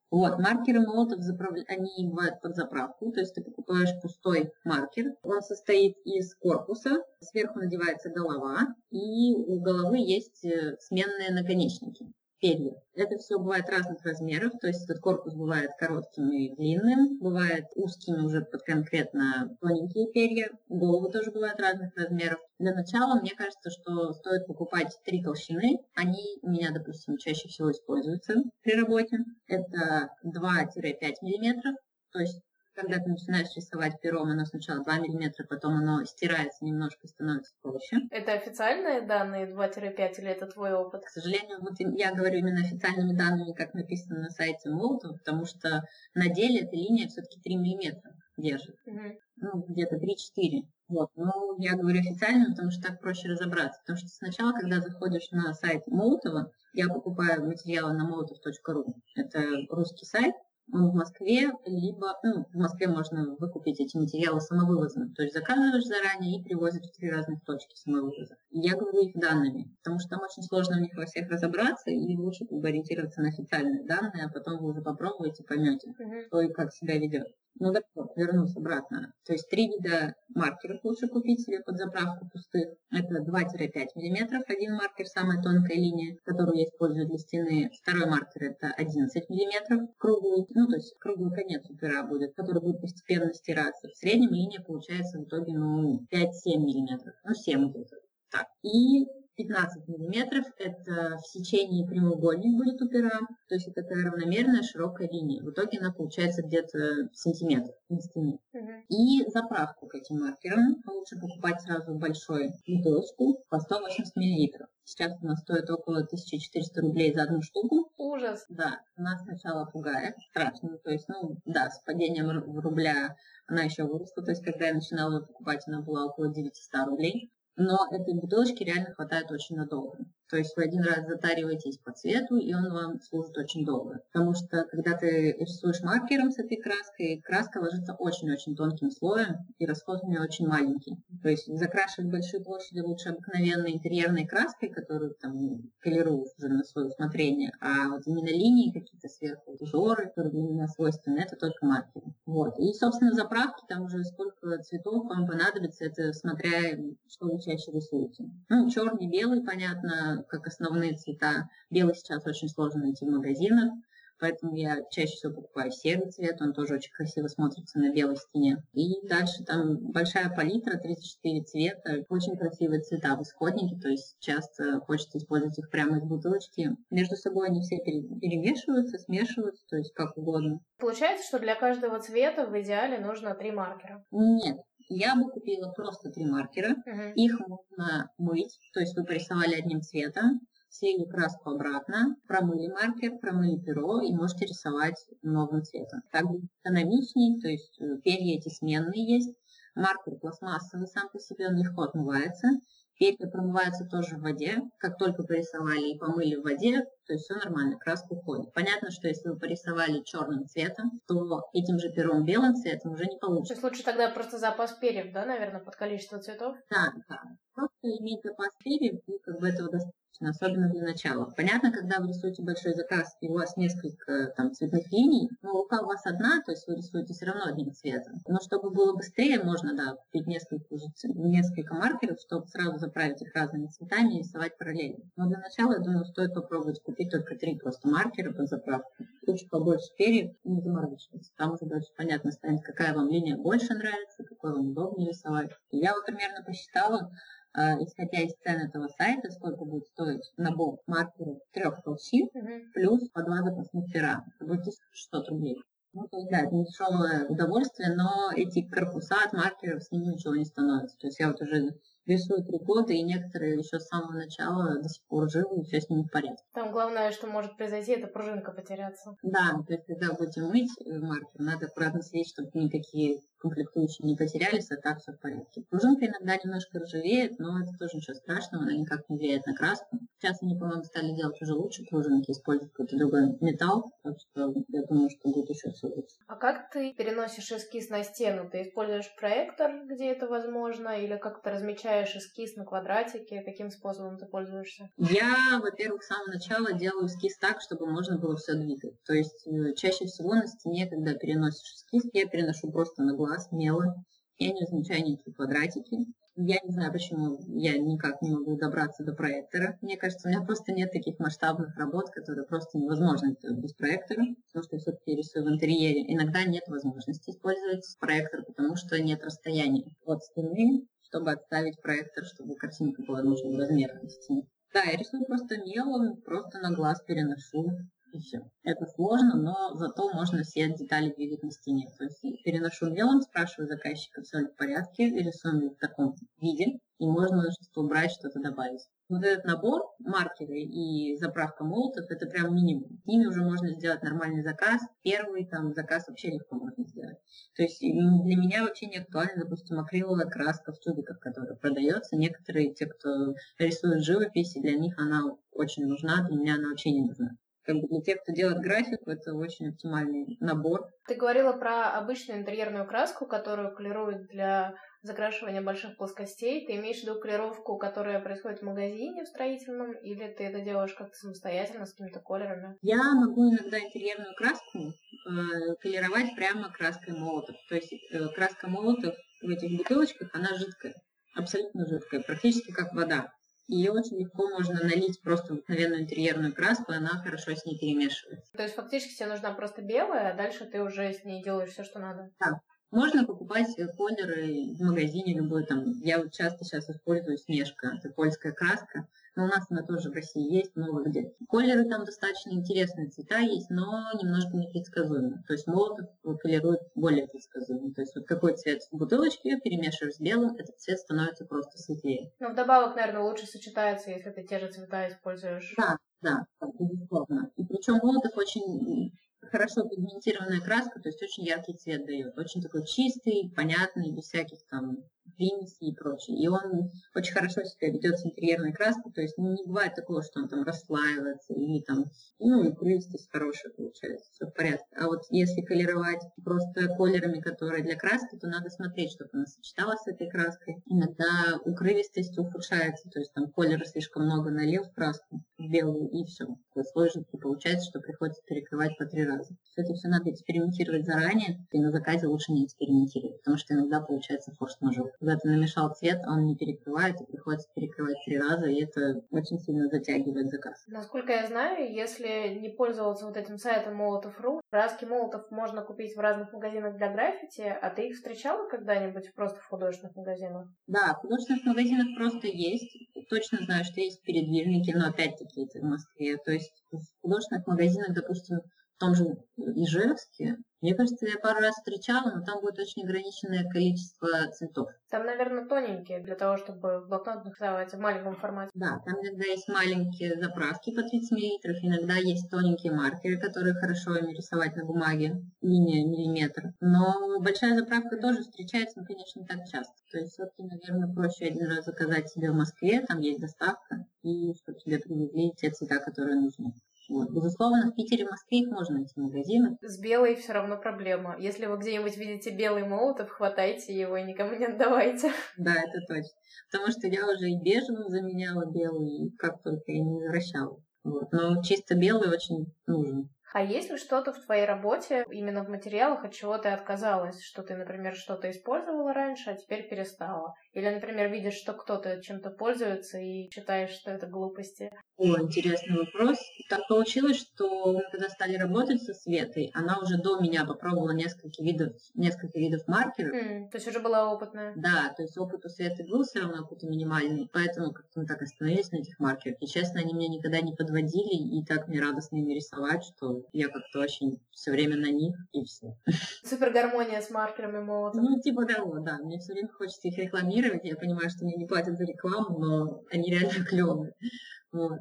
Вот, маркеры молотов, заправля... они бывают под заправку, то есть ты покупаешь пустой маркер, он состоит из корпуса, сверху надевается голова, и у головы есть э, сменные наконечники перья. Это все бывает разных размеров, то есть этот корпус бывает коротким и длинным, бывает узкими уже под конкретно тоненькие перья, головы тоже бывают разных размеров. Для начала мне кажется, что стоит покупать три толщины. Они у меня, допустим, чаще всего используются при работе. Это 2-5 мм, то есть когда ты начинаешь рисовать пером, оно сначала 2 мм, потом оно стирается немножко и становится толще. Это официальные данные 2-5 или это твой опыт? К сожалению, вот я говорю именно официальными данными, как написано на сайте Молотова, потому что на деле эта линия все-таки 3 мм держит. Угу. Ну, где-то 3-4. Вот. Но я говорю официально, потому что так проще разобраться. Потому что сначала, когда заходишь на сайт Молотова, я покупаю материалы на molotov.ru. Это русский сайт, в Москве, либо ну, в Москве можно выкупить эти материалы самовывозом. То есть заказываешь заранее и привозят в три разных точки самовывоза. Я говорю их данными, потому что там очень сложно в них во всех разобраться, и лучше как бы ориентироваться на официальные данные, а потом вы уже попробуете, поймете, uh-huh. кто и как себя ведет. Ну вот, вернусь обратно. То есть три вида маркеров лучше купить себе под заправку пустых. Это 2-5 мм. Один маркер, самая тонкая линия, которую я использую для стены. Второй маркер это 11 мм. Круглый, ну то есть круглый конец у пера будет, который будет постепенно стираться. В среднем линия получается в итоге ну 5-7 мм. Ну 7 где-то. Так. И 15 миллиметров, это в сечении прямоугольник будет у пера, то есть это такая равномерная широкая линия. В итоге она получается где-то сантиметр на стене. Uh-huh. И заправку к этим маркерам лучше покупать сразу большой бутылочку по 180 миллилитров. Сейчас она стоит около 1400 рублей за одну штуку. Ужас. Да, нас сначала пугает, страшно. То есть, ну, да, с падением рубля она еще выросла. То есть, когда я начинала ее покупать, она была около 900 рублей но этой бутылочки реально хватает очень надолго. То есть вы один раз затариваетесь по цвету, и он вам служит очень долго. Потому что когда ты рисуешь маркером с этой краской, краска ложится очень-очень тонким слоем, и расход у нее очень маленький. То есть закрашивать большие площади лучше обыкновенной интерьерной краской, которую там колируешь уже на свое усмотрение, а вот именно линии какие-то сверху, узоры, которые для меня свойственны, это только маркеры. Вот. И, собственно, заправки, там уже сколько цветов вам понадобится, это смотря, что вы чаще рисуете. Ну, черный, белый, понятно, как основные цвета. Белый сейчас очень сложно найти в магазинах. Поэтому я чаще всего покупаю серый цвет, он тоже очень красиво смотрится на белой стене. И дальше там большая палитра, 34 цвета, очень красивые цвета в исходнике, то есть часто хочется использовать их прямо из бутылочки. Между собой они все перемешиваются, смешиваются, то есть как угодно. Получается, что для каждого цвета в идеале нужно три маркера? Нет, я бы купила просто три маркера. Uh-huh. Их можно мыть, то есть вы порисовали одним цветом, слили краску обратно, промыли маркер, промыли перо и можете рисовать новым цветом. Так будет экономичней, то есть э, перья эти сменные есть. Маркер пластмассовый сам по себе, он легко отмывается. Перья промываются тоже в воде. Как только порисовали и помыли в воде, то есть все нормально, краска уходит. Понятно, что если вы порисовали черным цветом, то этим же пером белым цветом уже не получится. То есть лучше тогда просто запас перьев, да, наверное, под количество цветов? Да, да. Просто иметь запас перьев, и как бы этого достаточно особенно для начала. Понятно, когда вы рисуете большой заказ, и у вас несколько там цветных линий, но рука у вас одна, то есть вы рисуете все равно одним цветом. Но чтобы было быстрее, можно, да, купить несколько, несколько маркеров, чтобы сразу заправить их разными цветами и рисовать параллельно. Но для начала, я думаю, стоит попробовать купить только три просто маркера под заправку. Лучше побольше перьев и не заморачиваться. Там уже дальше понятно станет, какая вам линия больше нравится, какой вам удобнее рисовать. Я вот примерно посчитала, исходя из цен этого сайта, сколько будет стоить набор маркеров трех толщин mm-hmm. плюс по два запасных пера. Это будет 1600 рублей. Ну, то есть, да, это не дешевое удовольствие, но эти корпуса от маркеров с ними ничего не становится. То есть я вот уже рисую три года, и некоторые еще с самого начала до сих пор живы, и все с ними в порядке. Там главное, что может произойти, это пружинка потеряться. Да, то есть когда будете мыть э, маркер, надо аккуратно следить, чтобы никакие комплектующие не потерялись, а так все в порядке. Пружинка иногда немножко ржавеет, но это тоже ничего страшного, она никак не влияет на краску. Сейчас они, по-моему, стали делать уже лучше пружинки, используют какой-то другой металл, так что я думаю, что будет еще все лучше. А как ты переносишь эскиз на стену? Ты используешь проектор, где это возможно, или как то размечаешь эскиз на квадратике? Каким способом ты пользуешься? Я, во-первых, с самого начала делаю эскиз так, чтобы можно было все двигать. То есть э, чаще всего на стене, когда переносишь эскиз, я переношу просто на глаз глаз мелом. Я не замечаю никакие квадратики. Я не знаю, почему я никак не могу добраться до проектора. Мне кажется, у меня просто нет таких масштабных работ, которые просто невозможно сделать без проектора, потому что я все-таки рисую в интерьере. Иногда нет возможности использовать проектор, потому что нет расстояния от стены, чтобы отставить проектор, чтобы картинка была нужного размера на стене. Да, я рисую просто мелом, просто на глаз переношу и все. Это сложно, но зато можно все детали двигать на стене. То есть переношу мелом, спрашиваю заказчика, все ли в порядке, рисуем в таком виде, и можно что-то убрать, что-то добавить. Вот этот набор, маркеры и заправка молотов, это прям минимум. С ними уже можно сделать нормальный заказ. Первый там заказ вообще легко можно сделать. То есть для меня вообще не актуально, допустим, акриловая краска в тюбиках, которая продается. Некоторые, те, кто рисует живопись, для них она очень нужна, для меня она вообще не нужна как бы для тех, кто делает графику, это очень оптимальный набор. Ты говорила про обычную интерьерную краску, которую колируют для закрашивания больших плоскостей. Ты имеешь в виду колировку, которая происходит в магазине в строительном, или ты это делаешь как-то самостоятельно с какими-то колерами? Я могу иногда интерьерную краску э, колеровать прямо краской молотов. То есть э, краска молотов в этих бутылочках, она жидкая, абсолютно жидкая, практически как вода. Ее очень легко можно налить просто обыкновенную интерьерную краску, и она хорошо с ней перемешивается. То есть фактически тебе нужна просто белая, а дальше ты уже с ней делаешь все, что надо? Да. Можно покупать колеры в магазине любой там. Я вот часто сейчас использую снежка, это польская краска. Но у нас она тоже в России есть, много где. Колеры там достаточно интересные, цвета есть, но немножко непредсказуемые. То есть Молотов колирует более предсказуемо. То есть вот какой цвет в бутылочке перемешиваешь с белым, этот цвет становится просто светлее. Но вдобавок, наверное, лучше сочетается, если ты те же цвета используешь. Да, да, безусловно. И причем Молотов очень хорошо пигментированная краска, то есть очень яркий цвет дает. Очень такой чистый, понятный, без всяких там примеси и прочее. И он очень хорошо себя ведет с интерьерной краской, то есть не бывает такого, что он там расслаивается или там, ну, и кулистость хорошая получается, все в порядке. А вот если колеровать просто колерами, которые для краски, то надо смотреть, чтобы она сочеталась с этой краской. Иногда укрывистость ухудшается, то есть там колера слишком много налил в краску, белую, и все. Жидкий получается, что приходится перекрывать по три раза. Это все надо экспериментировать заранее, и на заказе лучше не экспериментировать, потому что иногда получается форс-мажор. Когда ты намешал цвет, он не перекрывает, и приходится перекрывать три раза, и это очень сильно затягивает заказ. Насколько я знаю, если не пользоваться вот этим сайтом Молотов.ру, краски Молотов можно купить в разных магазинах для граффити, а ты их встречала когда-нибудь просто в художественных магазинах? Да, в художественных магазинах просто есть. Точно знаю, что есть передвижники, но опять-таки это в Москве. То есть в художественных магазинах, допустим, в том же Ижевске, мне кажется, я пару раз встречала, но там будет очень ограниченное количество цветов. Там, наверное, тоненькие для того, чтобы в блокнот рисовать в маленьком формате. Да, там иногда есть маленькие заправки по 30 мл, иногда есть тоненькие маркеры, которые хорошо ими рисовать на бумаге, линия миллиметр. Но большая заправка тоже встречается, но, конечно, не так часто. То есть все-таки, наверное, проще один раз заказать себе в Москве, там есть доставка, и чтобы тебе привезли те цвета, которые нужны. Вот. Безусловно, в Питере, в Москве их можно найти магазины. С белой все равно проблема. Если вы где-нибудь видите белый молотов, хватайте его и никому не отдавайте. Да, это точно. Потому что я уже и бежевую заменяла белую, и как только я не возвращала. Вот. Но чисто белый очень нужен. А есть ли что-то в твоей работе, именно в материалах, от чего ты отказалась? Что ты, например, что-то использовала раньше, а теперь перестала? Или, например, видишь, что кто-то чем-то пользуется и считаешь, что это глупости? О, интересный вопрос. Так получилось, что мы когда стали работать со Светой, она уже до меня попробовала несколько видов, несколько видов маркеров. Mm, то есть уже была опытная? Да, то есть опыт у Светы был все равно какой-то минимальный, поэтому как-то мы так остановились на этих маркерах. И честно, они меня никогда не подводили, и так мне радостно ими рисовать, что я как-то очень все время на них, и все. Супер гармония с маркерами молотом. Ну, типа того, да. Мне все время хочется их рекламировать. Я понимаю, что мне не платят за рекламу, но они реально клевые. Вот.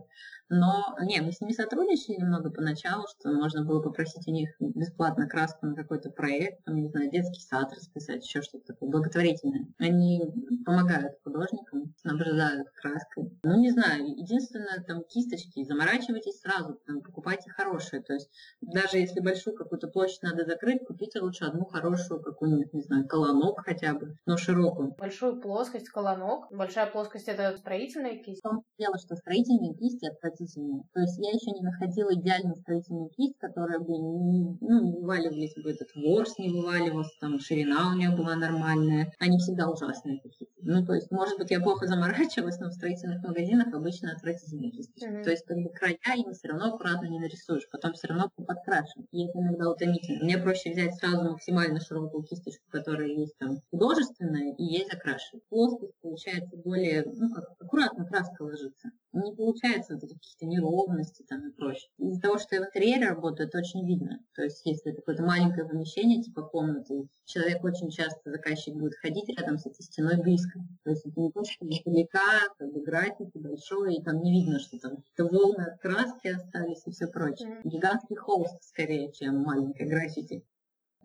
Но, не, мы с ними сотрудничали немного поначалу, что можно было попросить у них бесплатно краску на какой-то проект, там, не знаю, детский сад расписать, еще что-то такое благотворительное. Они помогают художникам, снабжают краской. Ну, не знаю, единственное, там, кисточки, заморачивайтесь сразу, там, покупайте хорошие. То есть, даже если большую какую-то площадь надо закрыть, купите лучше одну хорошую какую-нибудь, не знаю, колонок хотя бы, но широкую. Большую плоскость, колонок. Большая плоскость — это строительная кисть? В том дело, что строительные кисти отвратительные. То есть я еще не находила идеальную строительную кисть, которая бы не, ну, не вываливались бы этот ворс, не вываливался, там ширина у нее была нормальная. Они всегда ужасные какие-то. Ну, то есть, может быть, я плохо заморачивалась, но в строительных магазинах обычно отвратительные кисти. Mm-hmm. То есть, как бы края им все равно аккуратно не нарисуешь, потом все равно подкрашиваешь. И это иногда утомительно. Мне проще взять сразу максимально широкую кисточку, которая есть там художественная, и ей закрашивать. Плоскость получается более, ну, как аккуратно краска ложится не получается вот каких-то неровностей там и прочее. Из-за того, что я в интерьере работаю, это очень видно. То есть, если это какое-то маленькое помещение, типа комнаты, человек очень часто, заказчик будет ходить рядом с этой стеной близко. То есть, это не то, что издалека, как бы граффити большой, и там не видно, что там какие-то волны от краски остались и все прочее. Гигантский холст скорее, чем маленькое граффити.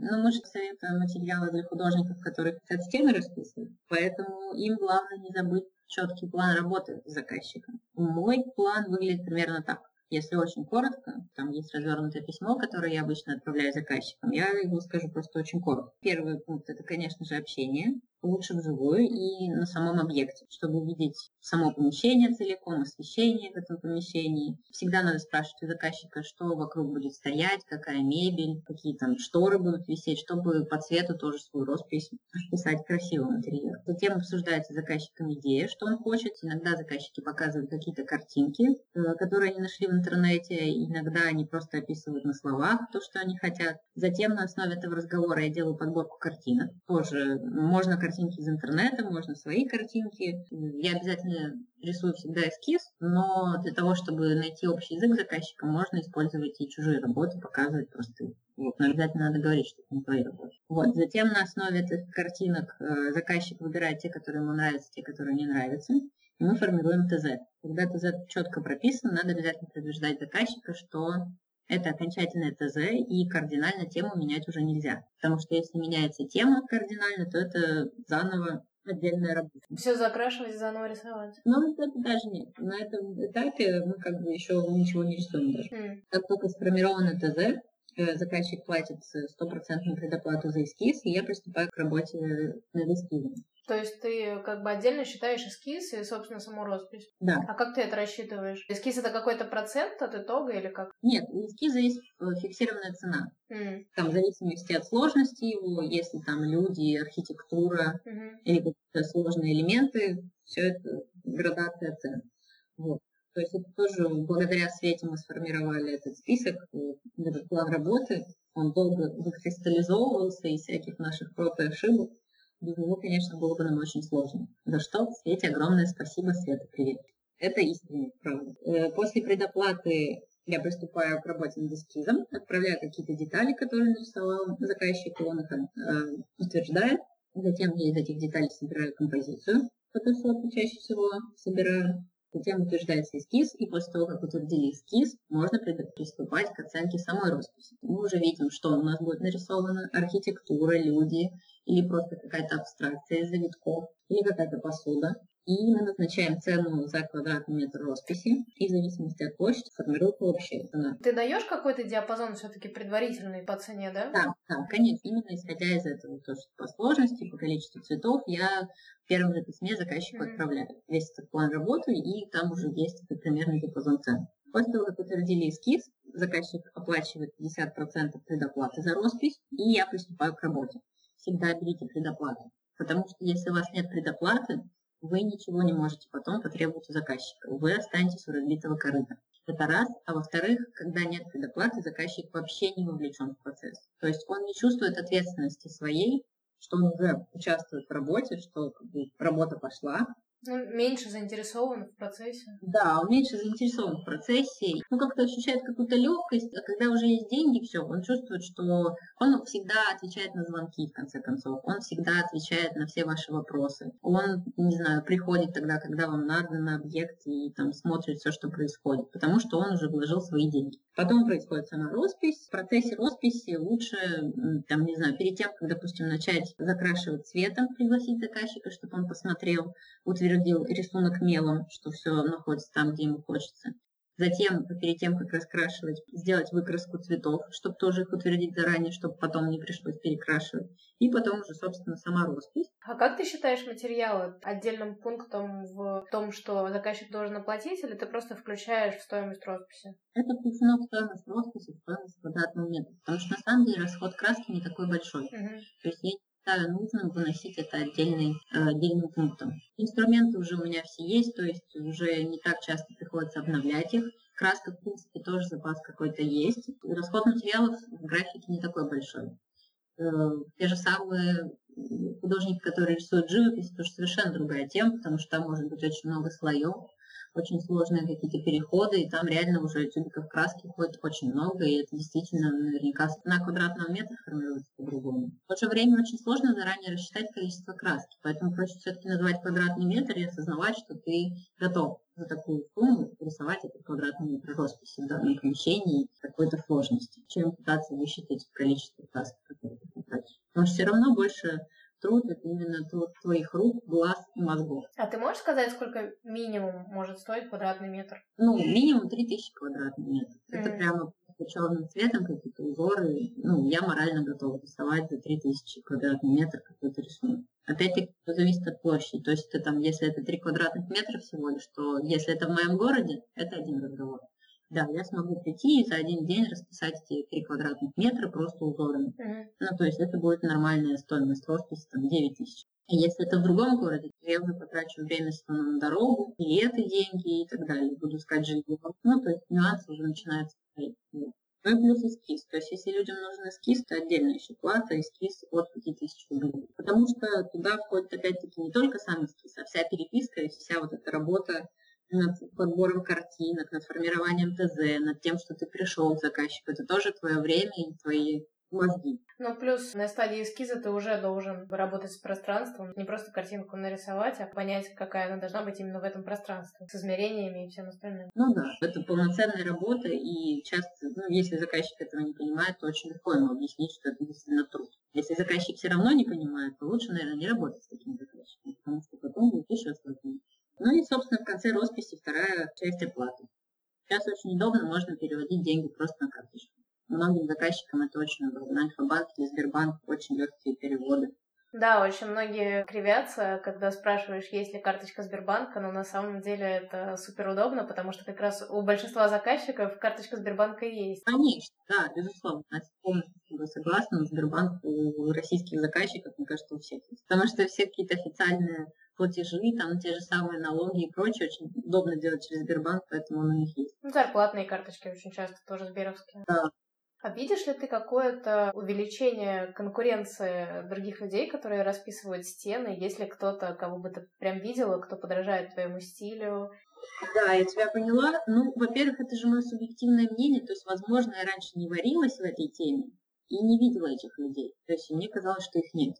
Но мы же советуем материалы для художников, которые хотят стены расписывать, поэтому им главное не забыть четкий план работы с заказчиком. Мой план выглядит примерно так. Если очень коротко, там есть развернутое письмо, которое я обычно отправляю заказчикам, я его скажу просто очень коротко. Первый пункт – это, конечно же, общение лучше вживую и на самом объекте, чтобы увидеть само помещение целиком, освещение в этом помещении. Всегда надо спрашивать у заказчика, что вокруг будет стоять, какая мебель, какие там шторы будут висеть, чтобы по цвету тоже свою роспись писать красивый интерьер. Затем обсуждается с заказчиком идея, что он хочет. Иногда заказчики показывают какие-то картинки, э, которые они нашли в интернете. Иногда они просто описывают на словах то, что они хотят. Затем на основе этого разговора я делаю подборку картинок. Тоже можно картинки из интернета, можно свои картинки. Я обязательно рисую всегда эскиз, но для того, чтобы найти общий язык с заказчиком, можно использовать и чужие работы, показывать просто вот, но обязательно надо говорить, что это не твои работы. Вот. Затем на основе этих картинок э, заказчик выбирает те, которые ему нравятся, те, которые не нравятся. И мы формируем ТЗ. Когда ТЗ четко прописан, надо обязательно предупреждать заказчика, что это окончательное ТЗ, и кардинально тему менять уже нельзя. Потому что если меняется тема кардинально, то это заново отдельная работа. Все закрашивать, заново рисовать. Но это даже нет. На этом этапе мы как бы еще ничего не рисуем даже. Mm. Как только сформировано ТЗ, заказчик платит стопроцентную предоплату за эскиз, и я приступаю к работе над эскизом. То есть ты как бы отдельно считаешь эскиз и, собственно, саму роспись? Да. А как ты это рассчитываешь? Эскиз это какой-то процент от итога или как? Нет, у эскиза есть э, фиксированная цена. Mm. Там в зависимости от сложности его, если там люди, архитектура Mm-hmm. или какие-то сложные элементы, все это градация цен. Вот. То есть это тоже благодаря Свете мы сформировали этот список, этот план работы. Он долго выкристаллизовывался из всяких наших проб и ошибок. Без него, конечно, было бы нам очень сложно. За что Свете огромное спасибо, Света, привет. Это истинная правда. Э, после предоплаты я приступаю к работе над эскизом, отправляю какие-то детали, которые нарисовал заказчик, он их э, утверждает. Затем я из этих деталей собираю композицию, фотошопе чаще всего собираю. Затем утверждается эскиз, и после того, как утвердили эскиз, можно приступать к оценке самой росписи. Мы уже видим, что у нас будет нарисована архитектура, люди, или просто какая-то абстракция из завитков, или какая-то посуда. И мы назначаем цену за квадратный метр росписи, и в зависимости от площади формируется общая цена. Ты даешь какой-то диапазон все-таки предварительный по цене, да? Да, да, конечно. Именно исходя из этого, то, что по сложности, по количеству цветов, я в первом же письме заказчику Мгм. отправляю весь этот план работы, и там уже есть примерный диапазон цен. После того, как утвердили эскиз, заказчик оплачивает 50% предоплаты за роспись, и я приступаю к работе. Всегда берите предоплату. Потому что если у вас нет предоплаты, вы ничего не можете потом потребовать у заказчика. Вы останетесь у разбитого корыта. Это раз. А во-вторых, когда нет предоплаты, заказчик вообще не вовлечен в процесс. То есть он не чувствует ответственности своей, что он уже участвует в работе, что работа пошла, Ну, меньше заинтересован в процессе. да, он меньше заинтересован в процессе, ну как-то ощущает какую-то легкость, а когда уже есть деньги, все, он чувствует, что он всегда отвечает на звонки, в конце концов, он всегда отвечает на все ваши вопросы. Он, не знаю, приходит тогда, когда вам надо на объект и там смотрит все, что происходит, потому что он уже вложил свои деньги. Потом происходит сама роспись. В процессе росписи лучше, там, не знаю, перед тем, как, допустим, начать закрашивать цветом, пригласить заказчика, чтобы он посмотрел, утвердил рисунок мелом, что все находится там, где ему хочется. Затем, перед тем, как раскрашивать, сделать выкраску цветов, чтобы тоже их утвердить заранее, чтобы потом не пришлось перекрашивать. И потом уже, собственно, сама роспись. А как ты считаешь материалы отдельным пунктом в том, что заказчик должен оплатить, или ты просто включаешь в стоимость росписи? Это включено в стоимость росписи, в стоимость квадратного метра. Потому что, на самом деле, расход краски не такой большой. Мгм. То есть я нужным выносить это отдельный, э, отдельным пунктом. Инструменты уже у меня все есть, то есть уже не так часто приходится обновлять их. Краска, в принципе, тоже запас какой-то есть. Расход материалов в графике не такой большой. Э, Те же самые художники, которые рисуют живопись, это уже совершенно другая тема, потому что там может быть очень много слоев, очень сложные какие-то переходы, и там реально уже тюбиков краски уходит очень много, и это действительно наверняка на квадратного метра формируется по-другому. В то же время очень сложно заранее рассчитать количество краски, поэтому проще все-таки назвать квадратный метр и осознавать, что ты готов за такую сумму рисовать этот квадратный метр росписи в данном помещении какой-то сложности, чем пытаться высчитать количество краски, которое ты потратишь. Потому что все равно больше труд это именно труд твоих рук, глаз и мозгов. А ты можешь сказать, сколько минимум может стоить квадратный метр? Ну, минимум 3000 квадратных метров. Это Мгм. прямо по черным цветом какие-то узоры. Ну, я морально готова рисовать за 3000 квадратных метров какой-то рисунок. Опять-таки, это зависит от площади. То есть, это там, если это 3 квадратных метра всего лишь, то если это в моем городе, это один разговор. Да, я смогу прийти и за один день расписать эти 3 квадратных метра просто узорами. Мгм. Ну, то есть это будет нормальная стоимость росписи, там, 9 тысяч. Если это в другом городе, то я уже потрачу время равно на дорогу, билеты, деньги и так далее. Буду искать жилье. Ну, то есть нюансы уже начинаются. Ну и плюс эскиз. То есть если людям нужен эскиз, то отдельно еще плата, эскиз от 5000 рублей. Потому что туда входит опять-таки не только сам эскиз, а вся переписка и вся вот эта работа над подбором картинок, над формированием ТЗ, над тем, что ты пришел к заказчику. Это тоже твое время и твои мозги. Ну, плюс на стадии эскиза ты уже должен работать с пространством, не просто картинку нарисовать, а понять, какая она должна быть именно в этом пространстве, с измерениями и всем остальным. Ну да, это полноценная работа, и часто, ну, если заказчик этого не понимает, то очень легко ему объяснить, что это действительно труд. Если заказчик все равно не понимает, то лучше, наверное, не работать с таким заказчиком. потом будет еще сложнее. Ну и, собственно, в конце росписи вторая часть оплаты. Сейчас очень удобно, можно переводить деньги просто на карточку. Многим заказчикам это очень удобно. Альфа-банк или Сбербанк очень легкие переводы. Да, очень многие кривятся, когда спрашиваешь, есть ли карточка Сбербанка, но на самом деле это супер удобно, потому что как раз у большинства заказчиков карточка Сбербанка есть. Конечно, да, безусловно. Я полностью согласна, Сбербанк у российских заказчиков, мне кажется, у всех есть. Потому что все какие-то официальные платежи, там те же самые налоги и прочее, очень удобно делать через Сбербанк, поэтому он у них есть. Ну, зарплатные карточки очень часто тоже сберовские. Да, а видишь ли ты какое-то увеличение конкуренции других людей, которые расписывают стены? Есть ли кто-то, кого бы ты прям видела, кто подражает твоему стилю? Да, я тебя поняла. Ну, во-первых, это же мое субъективное мнение, то есть, возможно, я раньше не варилась в этой теме и не видела этих людей. То есть мне казалось, что их нет.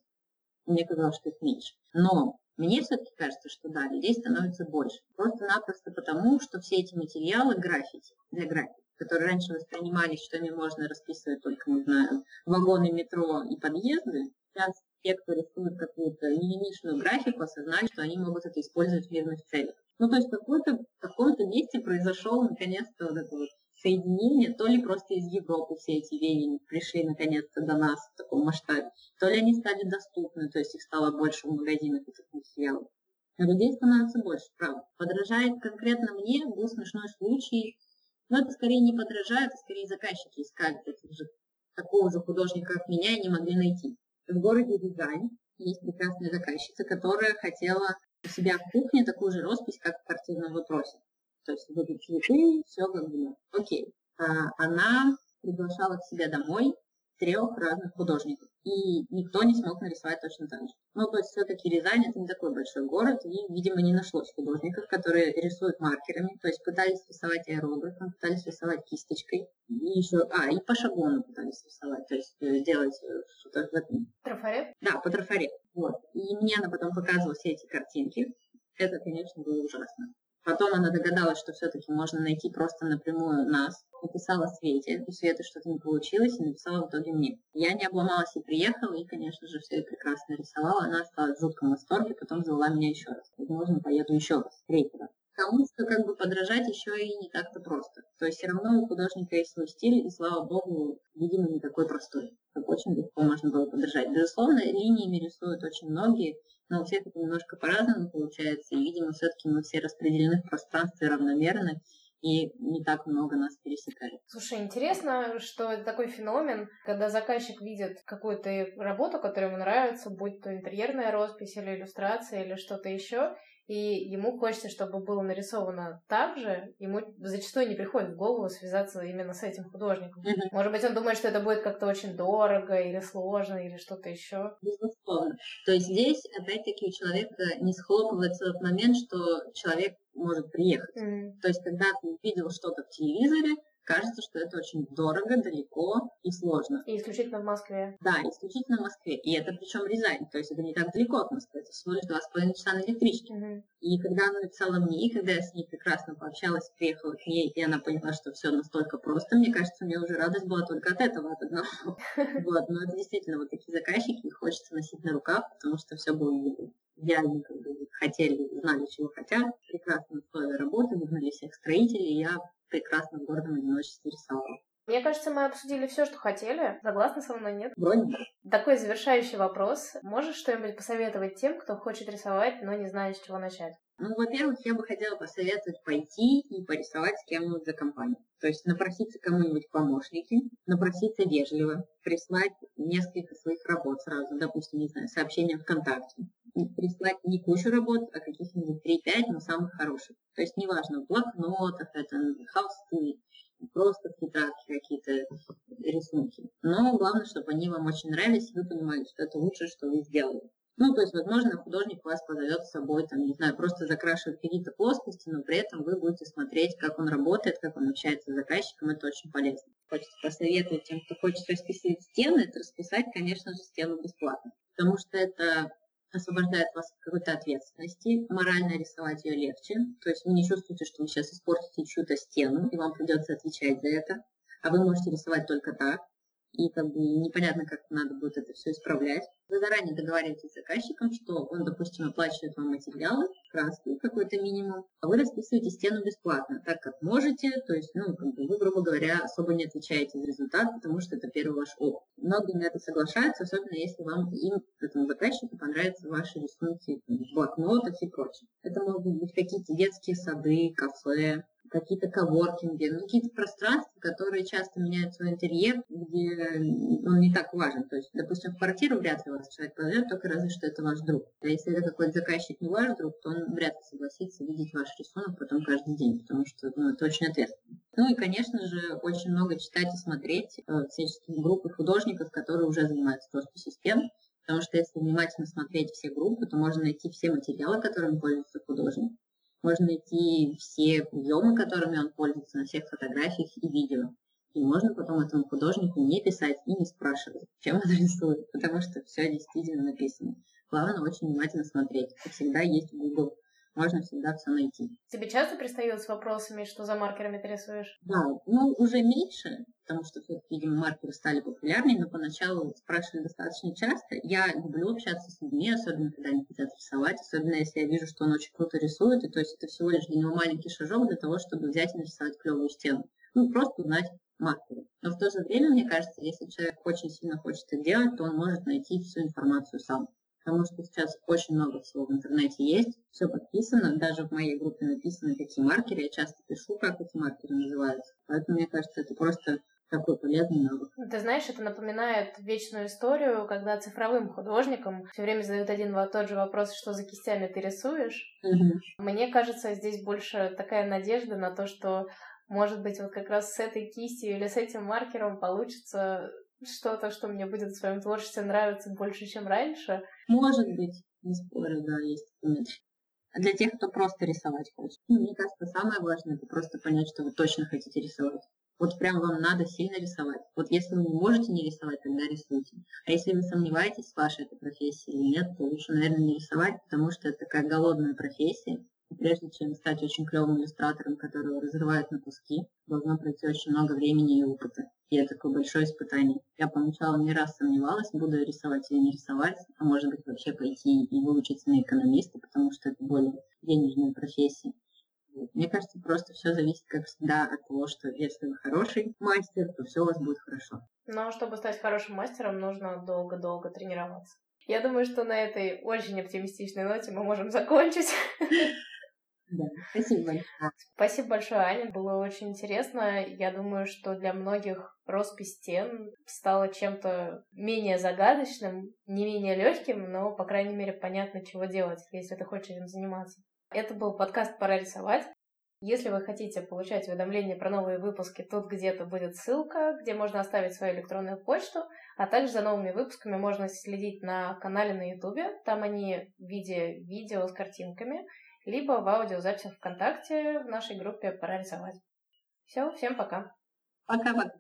Мне казалось, что их меньше. Но мне все-таки кажется, что да, людей становится больше. Просто-напросто потому, что все эти материалы граффити для граффити которые раньше воспринимались, что ими можно расписывать только, не знаю, вагоны метро и подъезды, сейчас те, кто рисует какую-то единичную графику, осознали, что они могут это использовать в мирных целях. Ну, то есть в каком-то каком месте произошел наконец-то вот это вот соединение, то ли просто из Европы все эти веяния пришли наконец-то до нас в таком масштабе, то ли они стали доступны, то есть их стало больше в магазинах этих материалов. Но людей становится больше, правда. Подражает конкретно мне, был смешной случай, но это скорее не подражает, а скорее заказчики искали таких же, такого же художника, как меня, и не могли найти. В городе Рязань есть прекрасная заказчица, которая хотела у себя в кухне такую же роспись, как в квартирном вопросе. То есть будут цветы, все как бы, окей. А она приглашала к себе домой трех разных художников и никто не смог нарисовать точно так же. Ну, то есть все-таки Рязань это не такой большой город, и, видимо, не нашлось художников, которые рисуют маркерами, то есть пытались рисовать аэрографом, пытались рисовать кисточкой, и еще, а, и по шаблону пытались рисовать, то есть э, делать э, что-то в этом. Трафарет? Да, по трафарет. Вот. И мне она потом показывала все эти картинки. Это, конечно, было ужасно. Потом она догадалась, что все-таки можно найти просто напрямую нас. Написала Свете, у Светы что-то не получилось, и написала в итоге мне. Я не обломалась и приехала, и, конечно же, все прекрасно рисовала. Она осталась в жутком восторге, потом звала меня еще раз. Возможно, поеду еще раз, третий раз. Кому что как бы подражать еще и не так-то просто. То есть все равно у художника есть свой стиль, и, слава богу, видимо, не такой простой. Как очень легко можно было подражать. Безусловно, линиями рисуют очень многие, но у всех это немножко по-разному получается, и, видимо, все-таки мы все распределены в пространстве равномерно, и не так много нас пересекали. Слушай, интересно, что это такой феномен, когда заказчик видит какую-то работу, которая ему нравится, будь то интерьерная роспись или иллюстрация или что-то еще, и ему хочется, чтобы было нарисовано так же, ему зачастую не приходит в голову связаться именно с этим художником. Mm-hmm. Может быть, он думает, что это будет как-то очень дорого или сложно, или что-то еще. Безусловно. То есть здесь, опять-таки, у человека не схлопывается тот момент, что человек может приехать. Mm-hmm. То есть, когда ты увидел что-то в телевизоре, кажется, что это очень дорого, далеко и сложно. И исключительно в Москве. Да, исключительно в Москве. И это причем Рязань, то есть это не так далеко от Москвы, это всего лишь два с половиной часа на электричке. Угу. И когда она написала мне, и когда я с ней прекрасно пообщалась, приехала к ней, и она поняла, что все настолько просто, мне кажется, мне уже радость была только от этого, от одного. Вот, но это действительно вот такие заказчики, их хочется носить на руках, потому что все было идеально, как бы хотели, знали, чего хотят, прекрасные условия работы, выгнали всех строителей, я прекрасно в гордом одиночестве рисовала. Мне кажется, мы обсудили все, что хотели. Согласна со мной, нет? Вроде да. Такой завершающий вопрос. Можешь что-нибудь посоветовать тем, кто хочет рисовать, но не знает, с чего начать? Ну, во-первых, я бы хотела посоветовать пойти и порисовать с кем-нибудь за компанию. То есть напроситься кому-нибудь помощники, напроситься вежливо, прислать несколько своих работ сразу, допустим, не знаю, сообщения ВКонтакте. Прислать не кучу работ, а каких-нибудь 3-5, но самых хороших. То есть неважно, в блокнотах, это холсты, просто в какие-то рисунки. Но главное, чтобы они вам очень нравились, и вы понимали, что это лучшее, что вы сделали. Ну, то есть, возможно, художник вас позовет с собой, там, не знаю, просто закрашивать какие-то плоскости, но при этом вы будете смотреть, как он работает, как он общается с заказчиком, это очень полезно. Хочется посоветовать тем, кто хочет расписывать стены, это расписать, конечно же, стену бесплатно, потому что это освобождает вас от какой-то ответственности, морально рисовать ее легче, то есть вы не чувствуете, что вы сейчас испортите чью-то стену, и вам придется отвечать за это, а вы можете рисовать только так. И как бы непонятно, как надо будет это все исправлять. Вы заранее договариваетесь с заказчиком, что он, допустим, оплачивает вам материалы, краски какой-то минимум, а вы расписываете стену бесплатно, так как можете, то есть, ну, как бы вы, грубо говоря, особо не отвечаете за результат, потому что это первый ваш опыт. Многие на это соглашаются, особенно если вам им, этому заказчику, понравятся ваши рисунки в блокнотах и прочее. Это могут быть какие-то детские сады, кафе, какие-то коворкинги, ну, какие-то пространства, которые часто меняют свой интерьер, где он не так важен. То есть, допустим, в квартиру вряд ли вас человек позовет, только разве что это ваш друг. А если это какой-то заказчик не ваш друг, то он вряд ли согласится видеть ваш рисунок потом каждый день, потому что ну, это очень ответственно. Ну и, конечно же, очень много читать и смотреть э, всяческие группы художников, которые уже занимаются росписью стен, потому что если внимательно смотреть все группы, то можно найти все материалы, которыми пользуется художник. Можно найти все приемы, которыми он пользуется на всех фотографиях и видео. И можно потом этому художнику не писать и не спрашивать, чем он рисует, потому что все действительно написано. Главное очень внимательно смотреть. Как всегда есть Google можно всегда все найти. Тебе часто пристают с вопросами, что за маркерами ты рисуешь? Да, ну уже меньше, потому что, видимо, маркеры стали популярнее, но поначалу спрашивали достаточно часто. Я люблю общаться с людьми, особенно когда они хотят рисовать, особенно если я вижу, что он очень круто рисует, и то есть это всего лишь для него маленький шажок для того, чтобы взять и нарисовать клевую стену. Ну, просто узнать маркеры. Но в то же время, мне кажется, если человек очень сильно хочет это делать, то он может найти всю информацию сам потому что сейчас очень много всего в интернете есть, все подписано, даже в моей группе написаны какие маркеры, я часто пишу, как эти маркеры называются. Поэтому, мне кажется, это просто такой полезный навык. Ты знаешь, это напоминает вечную историю, когда цифровым художникам все время задают один тот же вопрос, что за кистями ты рисуешь. Угу. Мне кажется, здесь больше такая надежда на то, что может быть, вот как раз с этой кистью или с этим маркером получится что-то, что мне будет в своем творчестве нравиться больше, чем раньше. Может быть, не спорю, да, есть А для тех, кто просто рисовать хочет. Ну, мне кажется, самое важное это просто понять, что вы точно хотите рисовать. Вот прям вам надо сильно рисовать. Вот если вы не можете не рисовать, тогда рисуйте. А если вы сомневаетесь, ваша это профессия или нет, то лучше, наверное, не рисовать, потому что это такая голодная профессия. И прежде чем стать очень клевым иллюстратором, которого разрывают на куски, должно пройти очень много времени и опыта. И это такое большое испытание. Я поначалу не раз сомневалась, буду я рисовать или не рисовать, а может быть вообще пойти и выучиться на экономиста, потому что это более денежная профессия. Мне кажется, просто все зависит, как всегда, от того, что если вы хороший мастер, то все у вас будет хорошо. Но чтобы стать хорошим мастером, нужно долго-долго тренироваться. Я думаю, что на этой очень оптимистичной ноте мы можем закончить. Да, спасибо большое. Спасибо большое, Аня. Было очень интересно. Я думаю, что для многих роспись стен стала чем-то менее загадочным, не менее легким, но, по крайней мере, понятно, чего делать, если ты хочешь этим заниматься. Это был подкаст «Пора рисовать». Если вы хотите получать уведомления про новые выпуски, тут где-то будет ссылка, где можно оставить свою электронную почту, а также за новыми выпусками можно следить на канале на Ютубе. Там они в виде видео с картинками – либо в аудиозаписях ВКонтакте в нашей группе «Пора рисовать». Все, всем пока. Пока-пока.